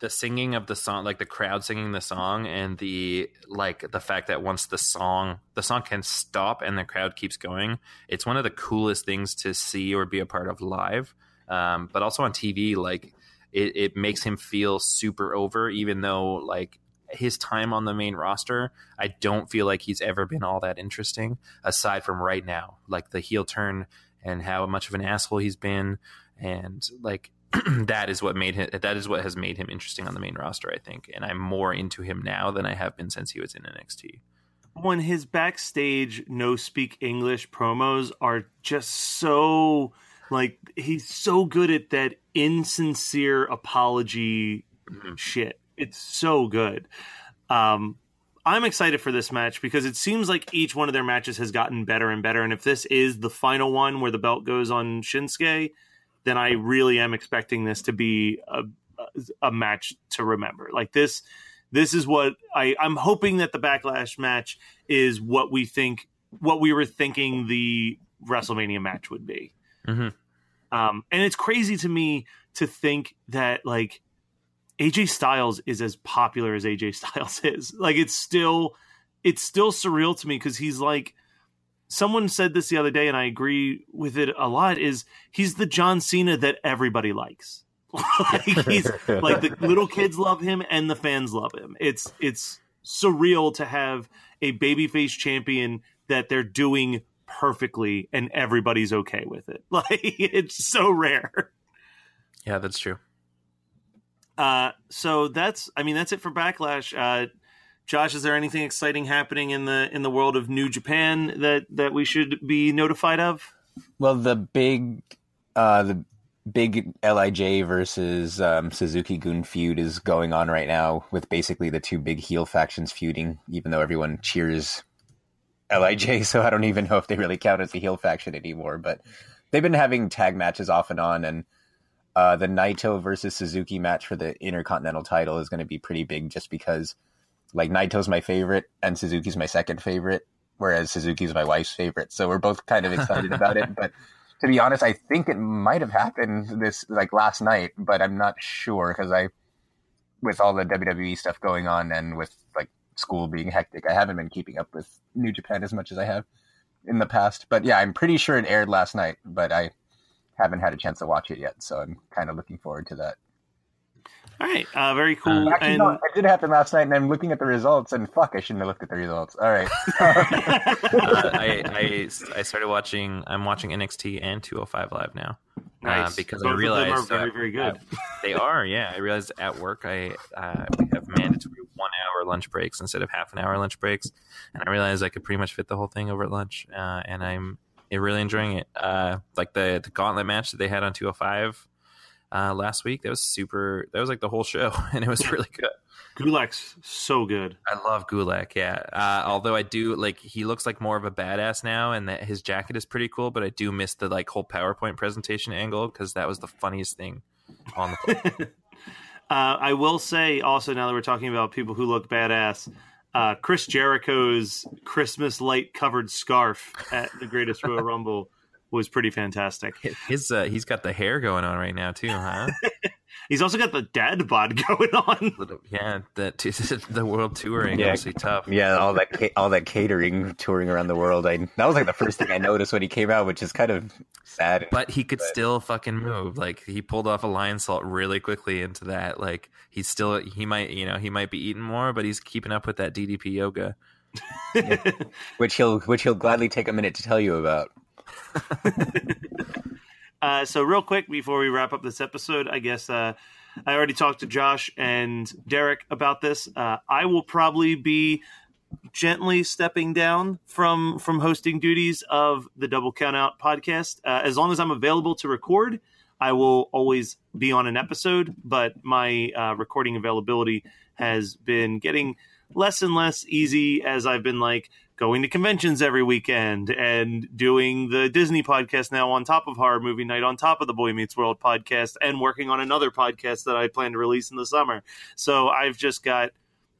the singing of the song like the crowd singing the song and the like the fact that once the song the song can stop and the crowd keeps going it's one of the coolest things to see or be a part of live um, but also on tv like it, it makes him feel super over even though like his time on the main roster i don't feel like he's ever been all that interesting aside from right now like the heel turn and how much of an asshole he's been and like [CLEARS THROAT] that is what made him that is what has made him interesting on the main roster i think and i'm more into him now than i have been since he was in nxt When his backstage no speak English promos are just so like he's so good at that insincere apology Mhm. shit. It's so good. Um I'm excited for this match because it seems like each one of their matches has gotten better and better. And if this is the final one where the belt goes on Shinsuke, then I really am expecting this to be a, a match to remember. Like this, this is what I I'm hoping that the backlash match is what we think, what we were thinking the WrestleMania match would be. Mhm. Um, and it's crazy to me to think that like AJ Styles is as popular as AJ Styles [LAUGHS] is. Like it's still it's still surreal to me because he's like someone said this the other day and I agree with it a lot is he's the John Cena that everybody likes. [LAUGHS] like he's like the little kids love him and the fans love him. It's it's surreal to have a babyface champion that they're doing perfectly and everybody's okay with it. [LAUGHS] Like it's so rare. Yeah, that's true. Uh, so that's I mean that's it for backlash. Uh, Josh, is there anything exciting happening in the in the world of New Japan that that we should be notified of? Well, the big, uh, the big Lij versus um, Suzuki Gun feud is going on right now, with basically the two big heel factions feuding. Even though everyone cheers Lij, [LAUGHS] so I don't even know if they really count as a heel faction anymore. But they've been having tag matches off and on, and uh, the Naito versus Suzuki match for the Intercontinental title is going to be pretty big, just because like Naito's my favorite and Suzuki's my second favorite, whereas Suzuki's my wife's favorite. So we're both kind of excited [LAUGHS] about it. But to be honest, I think it might have happened this like last night, but I'm not sure because I, with all the WWE stuff going on and with like school being hectic, I haven't been keeping up with New Japan as much as I have in the past. But yeah, I'm pretty sure it aired last night, but I haven't had a chance to watch it yet. So I'm kind of looking forward to that. All right, uh, very cool. Actually, and no, it did happen last night, and I'm looking at the results, and fuck, I shouldn't have looked at the results. All right. [LAUGHS] uh, I, I I started watching. I'm watching NXT and 205 Live now. nice. Uh, because Both I of them realized are very uh, very good. They are, yeah. I realized at work I uh, we have mandatory one hour lunch breaks instead of half an hour lunch breaks, and I realized I could pretty much fit the whole thing over at lunch, uh, and I'm really enjoying it. Uh, like the the gauntlet match that they had on 205 uh, last week, that was super. That was like the whole show, [LAUGHS] and it was really good. Gulak's so good. I love Gulak, yeah. Uh, although I do like he looks like more of a badass now, and that his jacket is pretty cool. But I do miss the like whole PowerPoint presentation angle because that was the funniest thing on the. [LAUGHS] Uh, I will say also now that we're talking about people who look badass, uh, Chris Jericho's Christmas light covered scarf at the Greatest Royal Rumble was pretty fantastic. His uh, he's got the hair going on right now too, huh? [LAUGHS] He's also got the dad bod [LAUGHS] going on. Yeah, that [LAUGHS] the world touring Yeah. must be tough. yeah, all that ca- all that catering touring around the world. I that was like the first thing I noticed when he came out, which is kind of sad. But he could still fucking move. Like he pulled off a Lionsault really quickly into that. Like he's still he might you know he might be eating more, but he's keeping up with that DDP yoga. which he'll which he'll gladly take a minute to tell you about. [LAUGHS] Uh, so real quick before we wrap up this episode, I guess uh, I already talked to Josh and Derek about this. Uh, I will probably be gently stepping down from from hosting duties of the Double Countout podcast. Uh, as long as I'm available to record, I will always be on an episode. But my uh, recording availability has been getting less and less easy as I've been like going to conventions every weekend and doing the Disney podcast now on top of Horror Movie Night, on top of the Boy Meets World podcast, and working on another podcast that I plan to release in the summer. So I've just got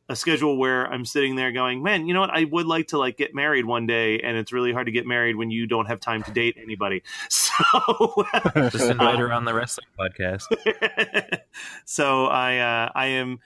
a schedule where I'm sitting there going, man, you know what? I would like to like get married one day, and it's really hard to get married when you don't have time to date anybody. [LAUGHS] So Just invite [LAUGHS] her on the wrestling podcast. [LAUGHS] so I uh, I am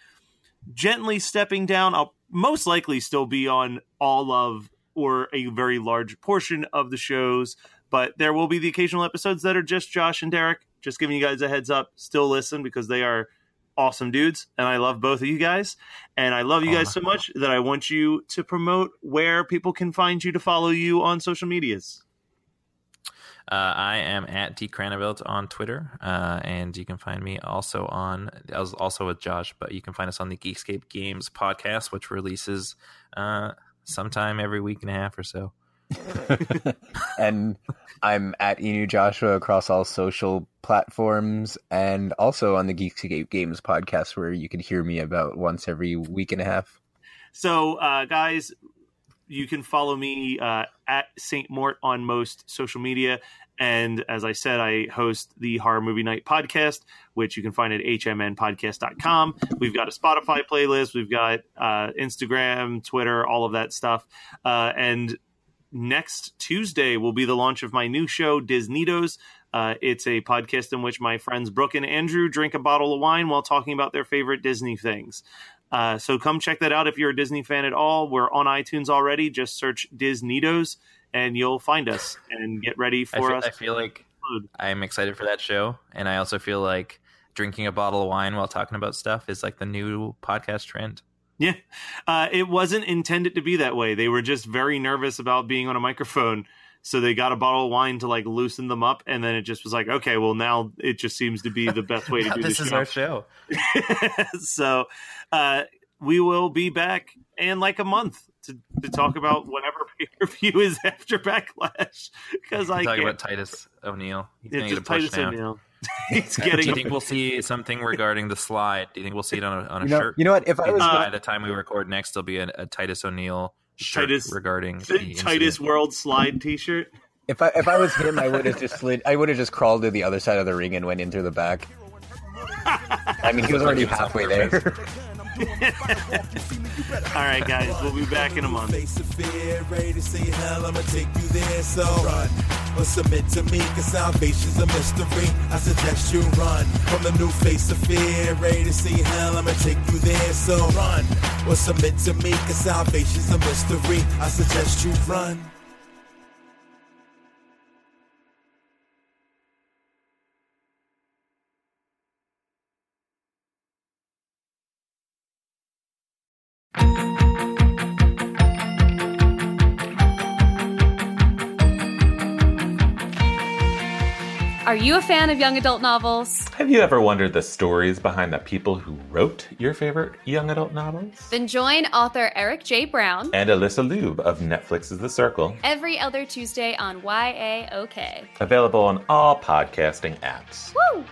gently stepping down. I'll most likely still be on all of or a very large portion of the shows, but there will be the occasional episodes that are just Josh and Derek. Just giving you guys a heads up. Still listen because they are awesome dudes, and I love both of you guys. And I love you guys oh. so much that I want you to promote where people can find you to follow you on social medias. Uh, I am at D Cranevelt on Twitter, uh, and you can find me also on. I was also with Josh, but you can find us on the Geekscape Games podcast, which releases uh, sometime every week and a half or so. [LAUGHS] and I'm at Enu Joshua across all social platforms and also on the Geekscape Games podcast where you can hear me about once every week and a half. So, uh, guys, you can follow me uh, at Saint Mort on most social media, And as I said, I host the Horror Movie Night podcast, which you can find at hmnpodcast.com. We've got a Spotify playlist, we've got uh, Instagram, Twitter, all of that stuff. Uh, and next Tuesday will be the launch of my new show, Disneydos. Uh, it's a podcast in which my friends Brooke and Andrew drink a bottle of wine while talking about their favorite Disney things. Uh, so come check that out if you're a Disney fan at all. We're on iTunes already. Just search Disneydos and you'll find us and get ready I for feel, us. I feel like I'm excited for that show, and I also feel like drinking a bottle of wine while talking about stuff is like the new podcast trend. Yeah, uh, it wasn't intended to be that way. They were just very nervous about being on a microphone, so they got a bottle of wine to like loosen them up, and then it just was like, okay, well now it just seems to be the best way to do this the is show. our show. [LAUGHS] so uh, we will be back in like a month to, to talk about whatever pay per view is [LAUGHS] after Backlash because I Talking can't. about Titus O'Neil. He's Yeah, gonna get a just Titus. O'Neil. [LAUGHS] He's getting. Do you think we'll see something regarding the slide? Do you think we'll see it on a, on a You know, shirt? you know what? If I was Uh, by the time we record next, there'll be a, a Titus O'Neil shirt Titus- regarding the the Titus incident. World Slide T-shirt. if I if I was him, I would have just slid. I would have just crawled to the other side of the ring and went in through the back. I mean, he was already halfway there. [LAUGHS] [LAUGHS] All right, guys, we'll be back in a month. Face of fear, ready to say hell, I'ma take you there. So run or submit to me, cause salvation's a mystery. I suggest you run from the new face of fear, ready to see hell, I'ma take you there. So run or submit to me, cause salvation's a mystery. I suggest you run. Are you a fan of young adult novels? Have you ever wondered the stories behind the people who wrote your favorite young adult novels? Then join author Eric J. Brown and Alyssa Lube of Netflix's The Circle every other Tuesday on YAOK. Available on all podcasting apps. Woo!